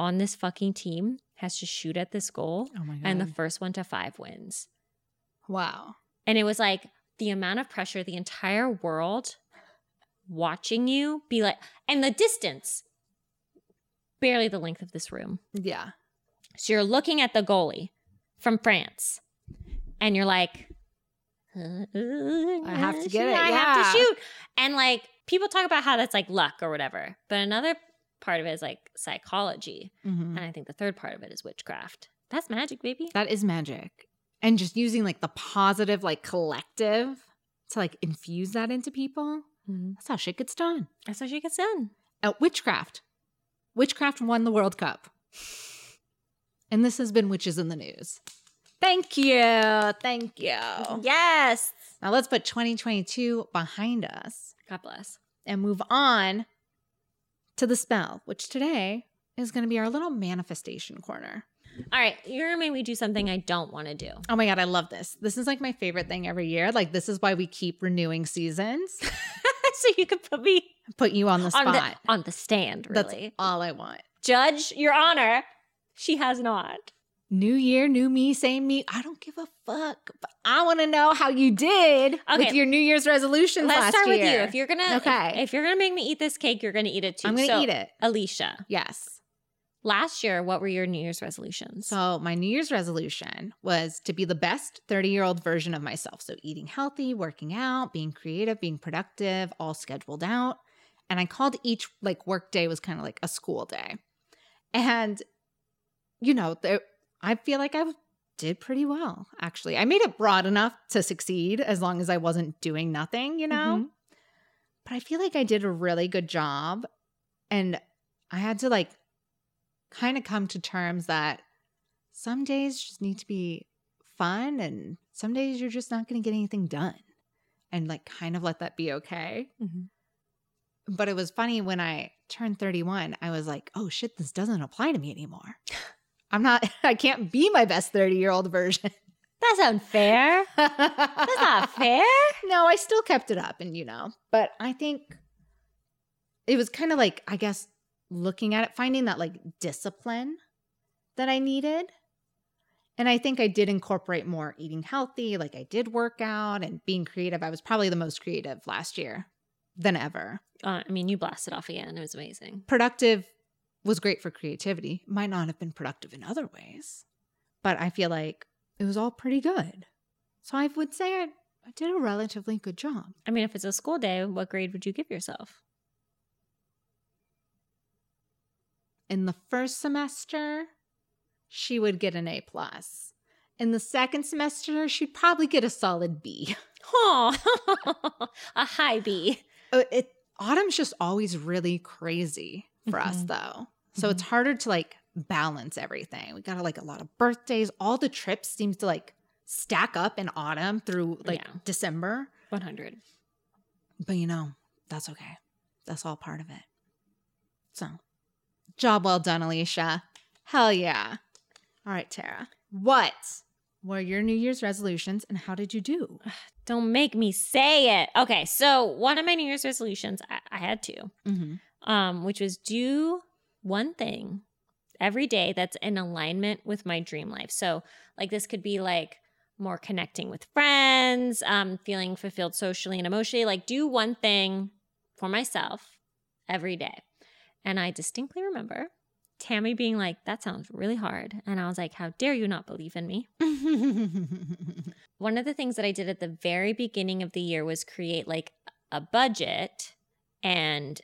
on this fucking team has to shoot at this goal. Oh my God. And the first one to five wins. wow. And it was like the amount of pressure, the entire world watching you be like, and the distance, barely the length of this room. Yeah. So you're looking at the goalie from France and you're like, I have to get it, I have to shoot. And like people talk about how that's like luck or whatever. But another part of it is like psychology. hmm And I think the third part of it is witchcraft. That's magic, baby. That is magic. And just using like the positive, like collective to like infuse that into people. That's how shit gets done. That's how shit gets done. Uh, witchcraft. Witchcraft won the World Cup. And this has been Witches in the News. Thank you. Thank you. Yes. Now let's put 2022 behind us God bless. and move on to the spell, which today is going to be our little manifestation corner. All right, you're gonna make me do something I don't want to do. Oh my God, I love this. This is like my favorite thing every year. Like, this is why we keep renewing seasons. (laughs) so you could put me Put you on the spot. on the on the stand. That's Really, all I want. Judge Your Honor, she has not. New year, new me, same me. I don't give a fuck. But I want to know how you did with your New Year's resolutions Let's last start year. with you. If you're gonna, Okay. if, if you're gonna make me eat this cake, you're gonna eat it too. I'm going to So, eat it. Alicia. Yes. Last year, what were your New Year's resolutions? So, my New Year's resolution was to be the best 30 year old version of myself. So, eating healthy, working out, being creative, being productive, all scheduled out. And I called each like work day was kind of like a school day. And, you know, there, I feel like I did pretty well, actually. I made it broad enough to succeed as long as I wasn't doing nothing, you know? Mhm. But I feel like I did a really good job. And I had to like kind of come to terms that some days just need to be fun and some days you're just not going to get anything done. And like kind of let that be okay. Mhm. But it was funny when I turned 31, I was like, oh shit, this doesn't apply to me anymore. (laughs) I'm not, (laughs) I can't be my best 30 year old version. (laughs) That's unfair. That's not fair. (laughs) no, I still kept it up and you know, but I think it was kind of like, I guess, looking at it, finding that like discipline that I needed. And I think I did incorporate more eating healthy. Like I did work out and being creative. I was probably the most creative last year than ever. Uh, I mean, you blasted off again. It was amazing. Productive was great for creativity. Might not have been productive in other ways, but I feel like it was all pretty good. So I would say I, I did a relatively good job. I mean, if it's a school day, what grade would you give yourself? in the first semester she would get an a plus In the second semester, she'd probably get a solid B. Oh, (laughs) a high B. Uh, It autumn's just always really crazy for us Mhm. though. So it's harder to like balance everything. We got like a lot of birthdays. All the trips seems to like stack up in autumn through like Yeah. December. 100. But you know, that's okay. That's all part of it. So, job well done, Alicia. Hell yeah. All right, Tara. What were your New Year's resolutions and how did you do? (sighs) Don't make me say it. Okay, so one of my New Year's resolutions, I, I had two, Mm-hmm. Um, which was do one thing every day that's in alignment with my dream life. So, like, this could be like more connecting with friends, um, feeling fulfilled socially and emotionally. Like, do one thing for myself every day. And I distinctly remember Tammy being like, that sounds really hard. And I was like, how dare you not believe in me? (laughs) One of the things that I did at the very beginning of the year was create like a budget and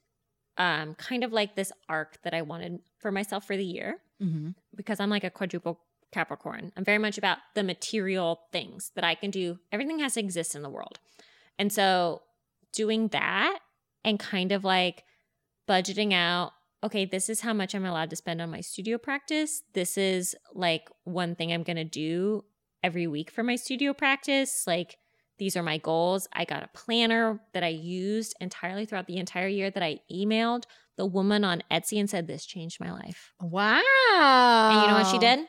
um, kind of like this arc that I wanted for myself for the year mm-hmm. because I'm like a quadruple Capricorn. I'm very much about the material things that I can do. Everything has to exist in the world. And so doing that and kind of like budgeting out okay, this is how much I'm allowed to spend on my studio practice. This is like one thing I'm going to do every week for my studio practice. Like, these are my goals. I got a planner that I used entirely throughout the entire year that I emailed the woman on Etsy and said, This changed my life. Wow. And you know what she did?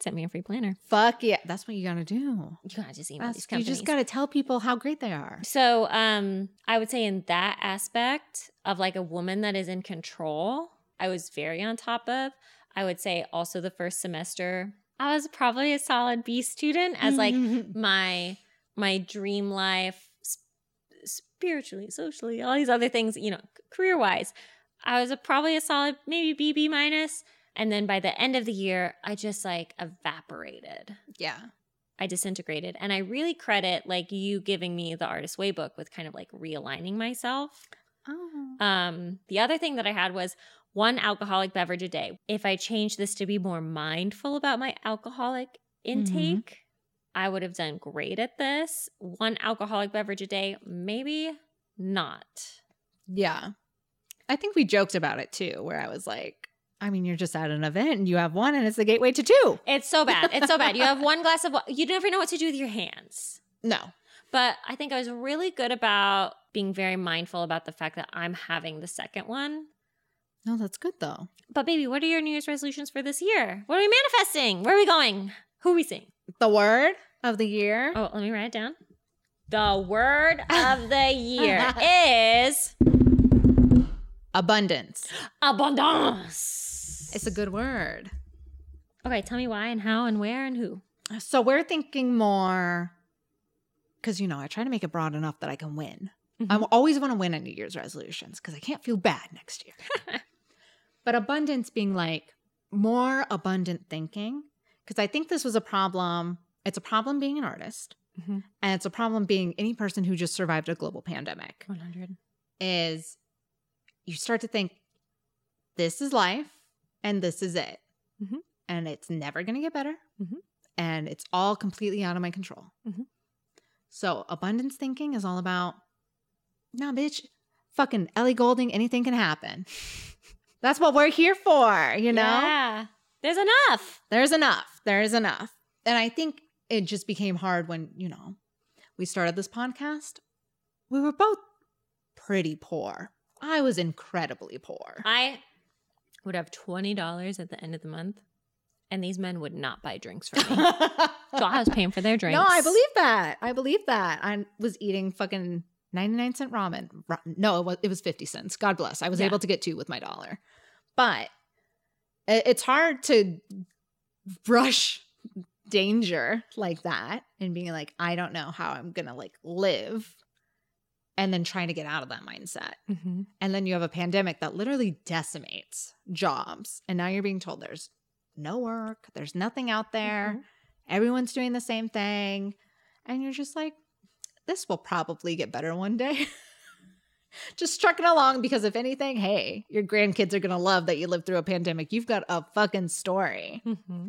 Sent me a free planner. Fuck yeah. That's what you gotta do. You gotta just email That's- these you companies. just gotta tell people how great they are. so um I would say in that aspect of like a woman that is in control, I was very on top of. I would say also the first semester, I was probably a solid B student as like (laughs) my my dream life spiritually socially all these other things you know career wise i was a, probably a solid maybe b b minus and then by the end of the year i just like evaporated yeah. i disintegrated and i really credit like you giving me the artist way book with kind of like realigning myself Oh. um, the other thing that I had was one alcoholic beverage a day. If I change this to be more mindful about my alcoholic intake, I would have done great at this. One alcoholic beverage a day, maybe not. Yeah. I think we joked about it too, where I was like, I mean, you're just at an event and you have one and it's the gateway to two. It's so bad. It's so bad. You have (laughs) one glass of water. You never know what to do with your hands. No. But I think I was really good about being very mindful about the fact that I'm having the second one. No, that's good though. But baby, what are your New Year's resolutions for this year? What are we manifesting? Where are we going? Who are we seeing? The word of the year. Oh, let me write it down. The word of the year (laughs) is Abundance. abundance. It's a good word. Okay, tell me why and how and where and who. So we're thinking more because, you know, I try to make it broad enough that I can win. Mm-hmm. I always want to win at New Year's resolutions because I can't feel bad next year. (laughs) but abundance being like more abundant thinking, because I think this was a problem. It's a problem being an artist, Mhm. and it's a problem being any person who just survived a global pandemic. 100. Is you start to think this is life and this is it, Mhm. and it's never going to get better, Mhm. and it's all completely out of my control. Mhm. So abundance thinking is all about no, bitch, fucking Ellie Goulding, anything can happen. (laughs) That's what we're here for, you know? Yeah. There's enough. There's enough. There's enough. And I think it just became hard when, you know, we started this podcast. We were both pretty poor. I was incredibly poor. I would have $20 at the end of the month, and these men would not buy drinks for me. so I was paying for their drinks. No, I believe that. I believe that. I was eating fucking 99 cent ramen. No, it was, it was 50 cents. God bless. I was Yeah. able to get two with my dollar. But it's hard to brush danger like that and being like, I don't know how I'm going to like live and then trying to get out of that mindset. hmm And then you have a pandemic that literally decimates jobs. And now you're being told there's no work, there's nothing out there, Mhm. everyone's doing the same thing. And you're just like, this will probably get better one day. (laughs) just trucking along because if anything, hey, your grandkids are going to love that you lived through a pandemic. You've got a fucking story. hmm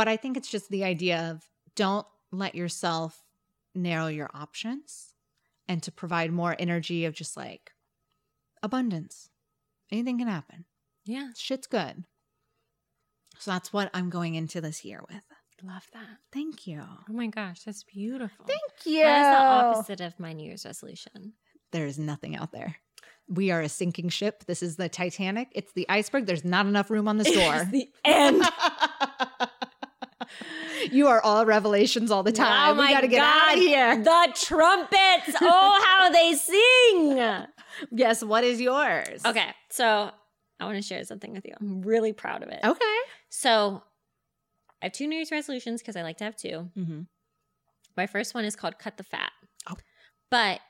But I think it's just the idea of don't let yourself narrow your options and to provide more energy of just like abundance. Anything can happen. Yeah. Shit's good. So that's what I'm going into this year with. Love that. Thank you. Oh my gosh, that's beautiful. Thank you. That is the opposite of my New Year's resolution. There is nothing out there. We are a sinking ship. This is the Titanic. It's the iceberg. There's not enough room on the store. (laughs) the end. (laughs) you are all revelations all the time. Oh we got to get God. out of here. The trumpets. Oh, how they sing. Yes. What is yours? Okay, so I want to share something with you. I'm really proud of it. Okay. So I have two New Year's resolutions because I like to have 2 Mm-hmm. My first one is called Cut the Fat. Oh. But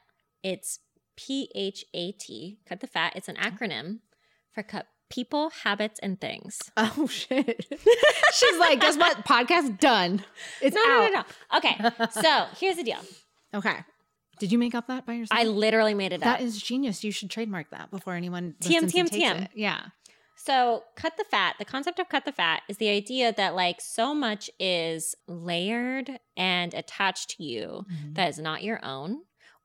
it's P H A T, Cut the Fat. It's an acronym for cut people, habits, and things. (laughs) Oh shit. (laughs) She's like, guess what? Podcast done. It's No, no, out. no, no. Okay, so here's the deal. Okay. Did you make up that by yourself? I literally made it That up. is genius. You should trademark that before anyone TM, TM, TM. it. Yeah. So, cut the fat, the concept of cut the fat is the idea that like so much is layered and attached to you mm-hmm. that is not your own,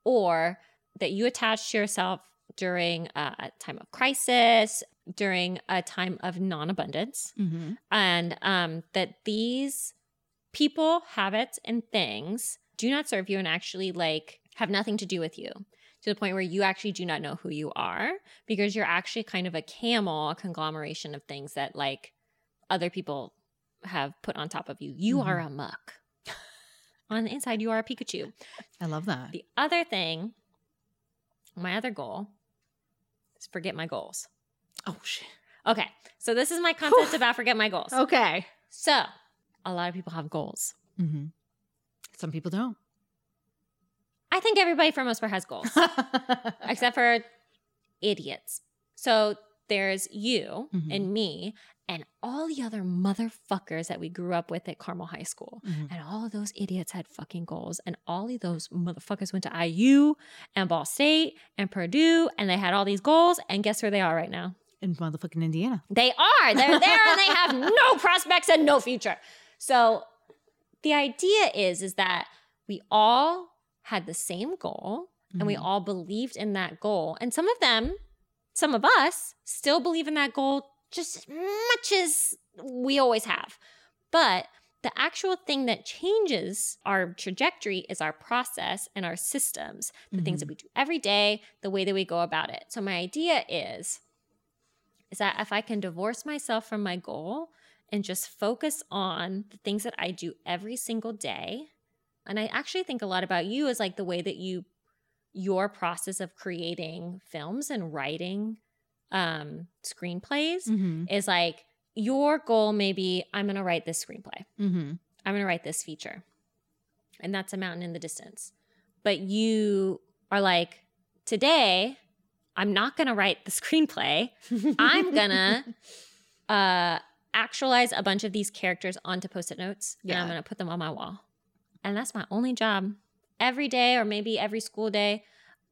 or that you attach to yourself during a time of crisis, during a time of non abundance, Mm-hmm. and um, that these people, habits, and things do not serve you and actually like have nothing to do with you to the point where you actually do not know who you are because you're actually kind of a camel, a conglomeration of things that like other people have put on top of you. You are a Muk. (laughs) on the inside, you are a Pikachu. I love that. The other thing, my other goal is forget my goals. Oh shit. Okay, so this is my (sighs) concept about forget my goals. Okay. So, a lot of people have goals. Mm-hmm. Some people don't. I think everybody for the most part has goals, (laughs) except for idiots. So there's you Mhm. and me and all the other motherfuckers that we grew up with at Carmel High School. Mhm. And all of those idiots had fucking goals. And all of those motherfuckers went to IU and Ball State and Purdue and they had all these goals. And guess where they are right now? In motherfucking Indiana. They are. They're there and they have (laughs) no prospects and no future. So the idea is is that we all had the same goal and we Mhm. all believed in that goal. And some of them, some of us still believe in that goal just as much as we always have. But the actual thing that changes our trajectory is our process and our systems, the things that we do every day, the way that we go about it. So my idea is is that if I can divorce myself from my goal and just focus on the things that I do every single day, and I actually think a lot about you is like the way that you your process of creating films and writing um screenplays Mm-hmm. is like your goal maybe I'm going to write this screenplay. Mm-hmm. I'm going to write this feature. And that's a mountain in the distance. But you are like, today, I'm not going to write the screenplay. I'm going (laughs) to uh, actualize a bunch of these characters onto post it notes and I'm going to put them on my wall. And that's my only job. Every day, or maybe every school day,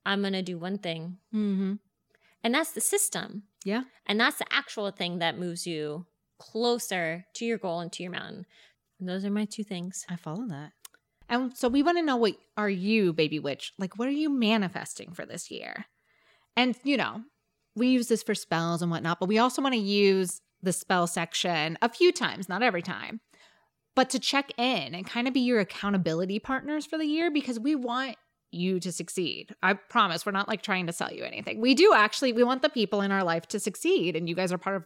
I'm going to do one thing. Mm-hmm. And that's the system. Yeah. And that's the actual thing that moves you closer to your goal and to your mountain. And those are my two things. I follow that. And so we want to know what are you, baby witch? Like, what are you manifesting for this year? And, you know, we use this for spells and whatnot, but we also want to use the spell section a few times, not every time, but to check in and kind of be your accountability partners for the year because we want you to succeed. I promise we're not like trying to sell you anything. We do actually, we want the people in our life to succeed, and you guys are part of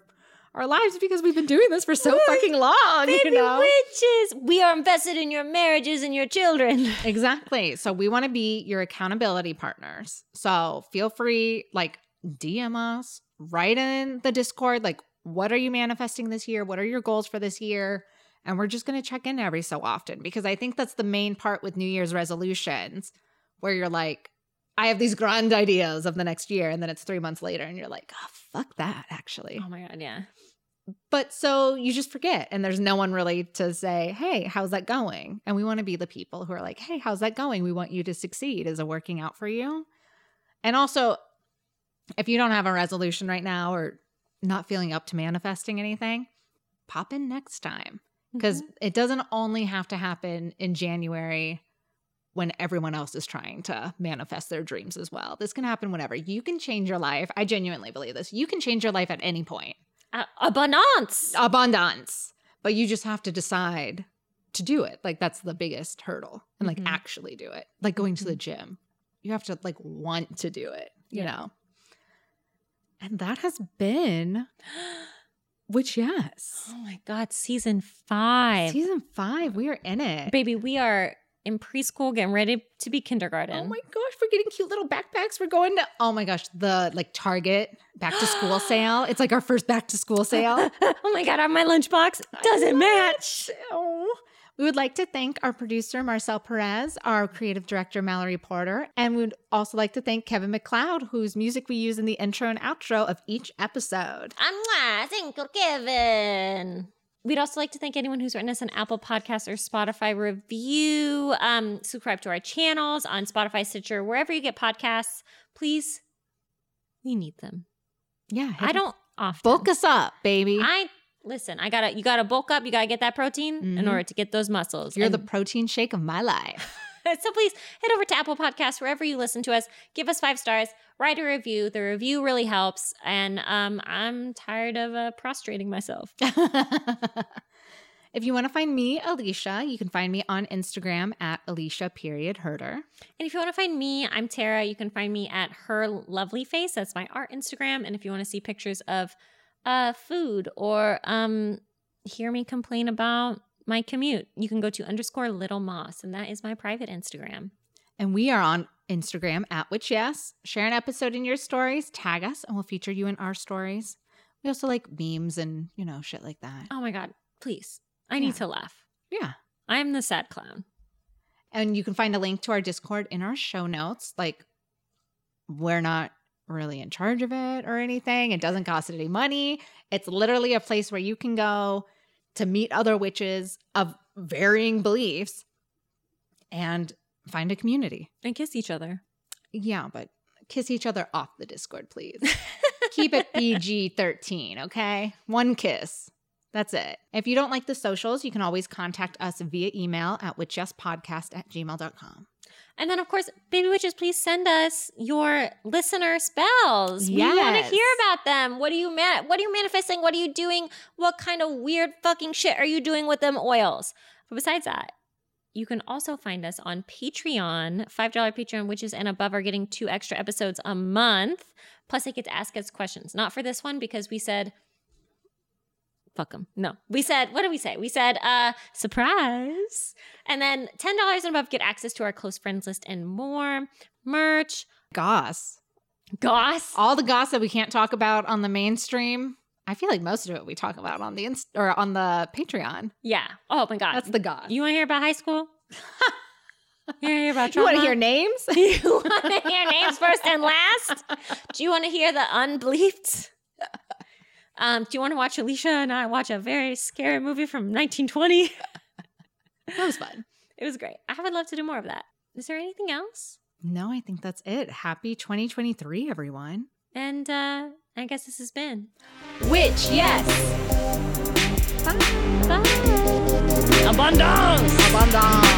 our lives because we've been doing this for so fucking long. you Baby know? witches, we are invested in your marriages and your children. (laughs) Exactly. So we want to be your accountability partners. So feel free, like DM us, write in the Discord, like what are you manifesting this year? What are your goals for this year? And we're just going to check in every so often because I think that's the main part with New Year's resolutions, where you're like, I have these grand ideas of the next year, and then it's three months later, and you're like, oh, fuck that, actually. Oh my God, yeah. But so you just forget, and there's no one really to say, Hey, how's that going? And we want to be the people who are like, Hey, how's that going? We want you to succeed. Is it working out for you? And also, if you don't have a resolution right now or not feeling up to manifesting anything, pop in next time. because Mhm. it doesn't only have to happen in January when everyone else is trying to manifest their dreams as well. This can happen whenever. You can change your life. I genuinely believe this. You can change your life at any point. Uh, abundance. Abundance. But you just have to decide to do it. Like that's the biggest hurdle. And like Mhm. actually do it. Like going to the gym. You have to like want to do it, you Yeah. know. And that has been (gasps) which yes. oh my God, season five. Season 5, we are in it. Baby, we are in preschool getting ready to be kindergarten. Oh my gosh, we're getting cute little backpacks. We're going to oh my gosh, the like Target back to school (gasps) sale. It's like our first back to school sale. (laughs) oh my God, my lunchbox doesn't match. Oh. We would like to thank our producer Marcel Perez, our creative director Mallory Porter, and we would also like to thank Kevin MacLeod, whose music we use in the intro and outro of each episode. Mwah, thank you, Kevin. We'd also like to thank anyone who's written us an Apple Podcast or Spotify review. Um, subscribe to our channels on Spotify, Stitcher, wherever you get podcasts. Please, we need them. Yeah, I don't often. bulk us up, baby. I listen. I gotta. You gotta bulk up. You gotta get that protein in Mhm. order to get those muscles. You're the protein shake of my life. (laughs) (laughs) so please head over to Apple Podcasts wherever you listen to us. Give us five stars. Write a review. The review really helps. And um, I'm tired of uh, prostrating myself. (laughs) if you want to find me, Alicia, you can find me on Instagram at Alicia period herder. And if you want to find me, I'm Tara. You can find me at her lovely face. That's my art Instagram. And if you want to see pictures of uh, food or um, hear me complain about my commute, you can go to underscore little moss, and that is my private Instagram. And we are on Instagram at Witch Yes. Share an episode in your stories, tag us, and we'll feature you in our stories. We also like memes and, you know, shit like that. Oh my God, please. I need to laugh. Yeah. I am the sad clown. And you can find a link to our Discord in our show notes. Like, we're not really in charge of it or anything. It doesn't cost any money. It's literally a place where you can go to meet other witches of varying beliefs and find a community. And kiss each other. Yeah, but kiss each other off the Discord, please. (laughs) Keep it PG 13, okay? One kiss. That's it. If you don't like the socials, you can always contact us via email at witchyespodcast at gmail.com. And then, of course, baby witches, please send us your listener spells. Yes. We want to hear about them. What are you man? What are you manifesting? What are you doing? What kind of weird fucking shit are you doing with them oils? But besides that, you can also find us on Patreon. $5 Patreon witches and above are getting two extra episodes a month. Plus, they get to ask us questions. Not for this one because we said fuck them. No. We said, what did we say? We said, uh, surprise. And then $10 and above get access to our close friends list and more. Merch. Goss. Goss. All the goss that we can't talk about on the mainstream. I feel like most of it we talk about on the inst- or on the Patreon. Yeah. Oh my God. That's the goss. you want to hear about high school? (laughs) you want to hear about You want to hear names? (laughs) you want to hear names first and last? Do you want to hear the unbleeped? Um, do you want to watch Alicia and I watch a very scary movie from 1920? (laughs) that was fun. It was great. I would love to do more of that. Is there anything else? No, I think that's it. Happy 2023, everyone. And uh, I guess this has been Witch, yes. Bye. Abundance. Abundance.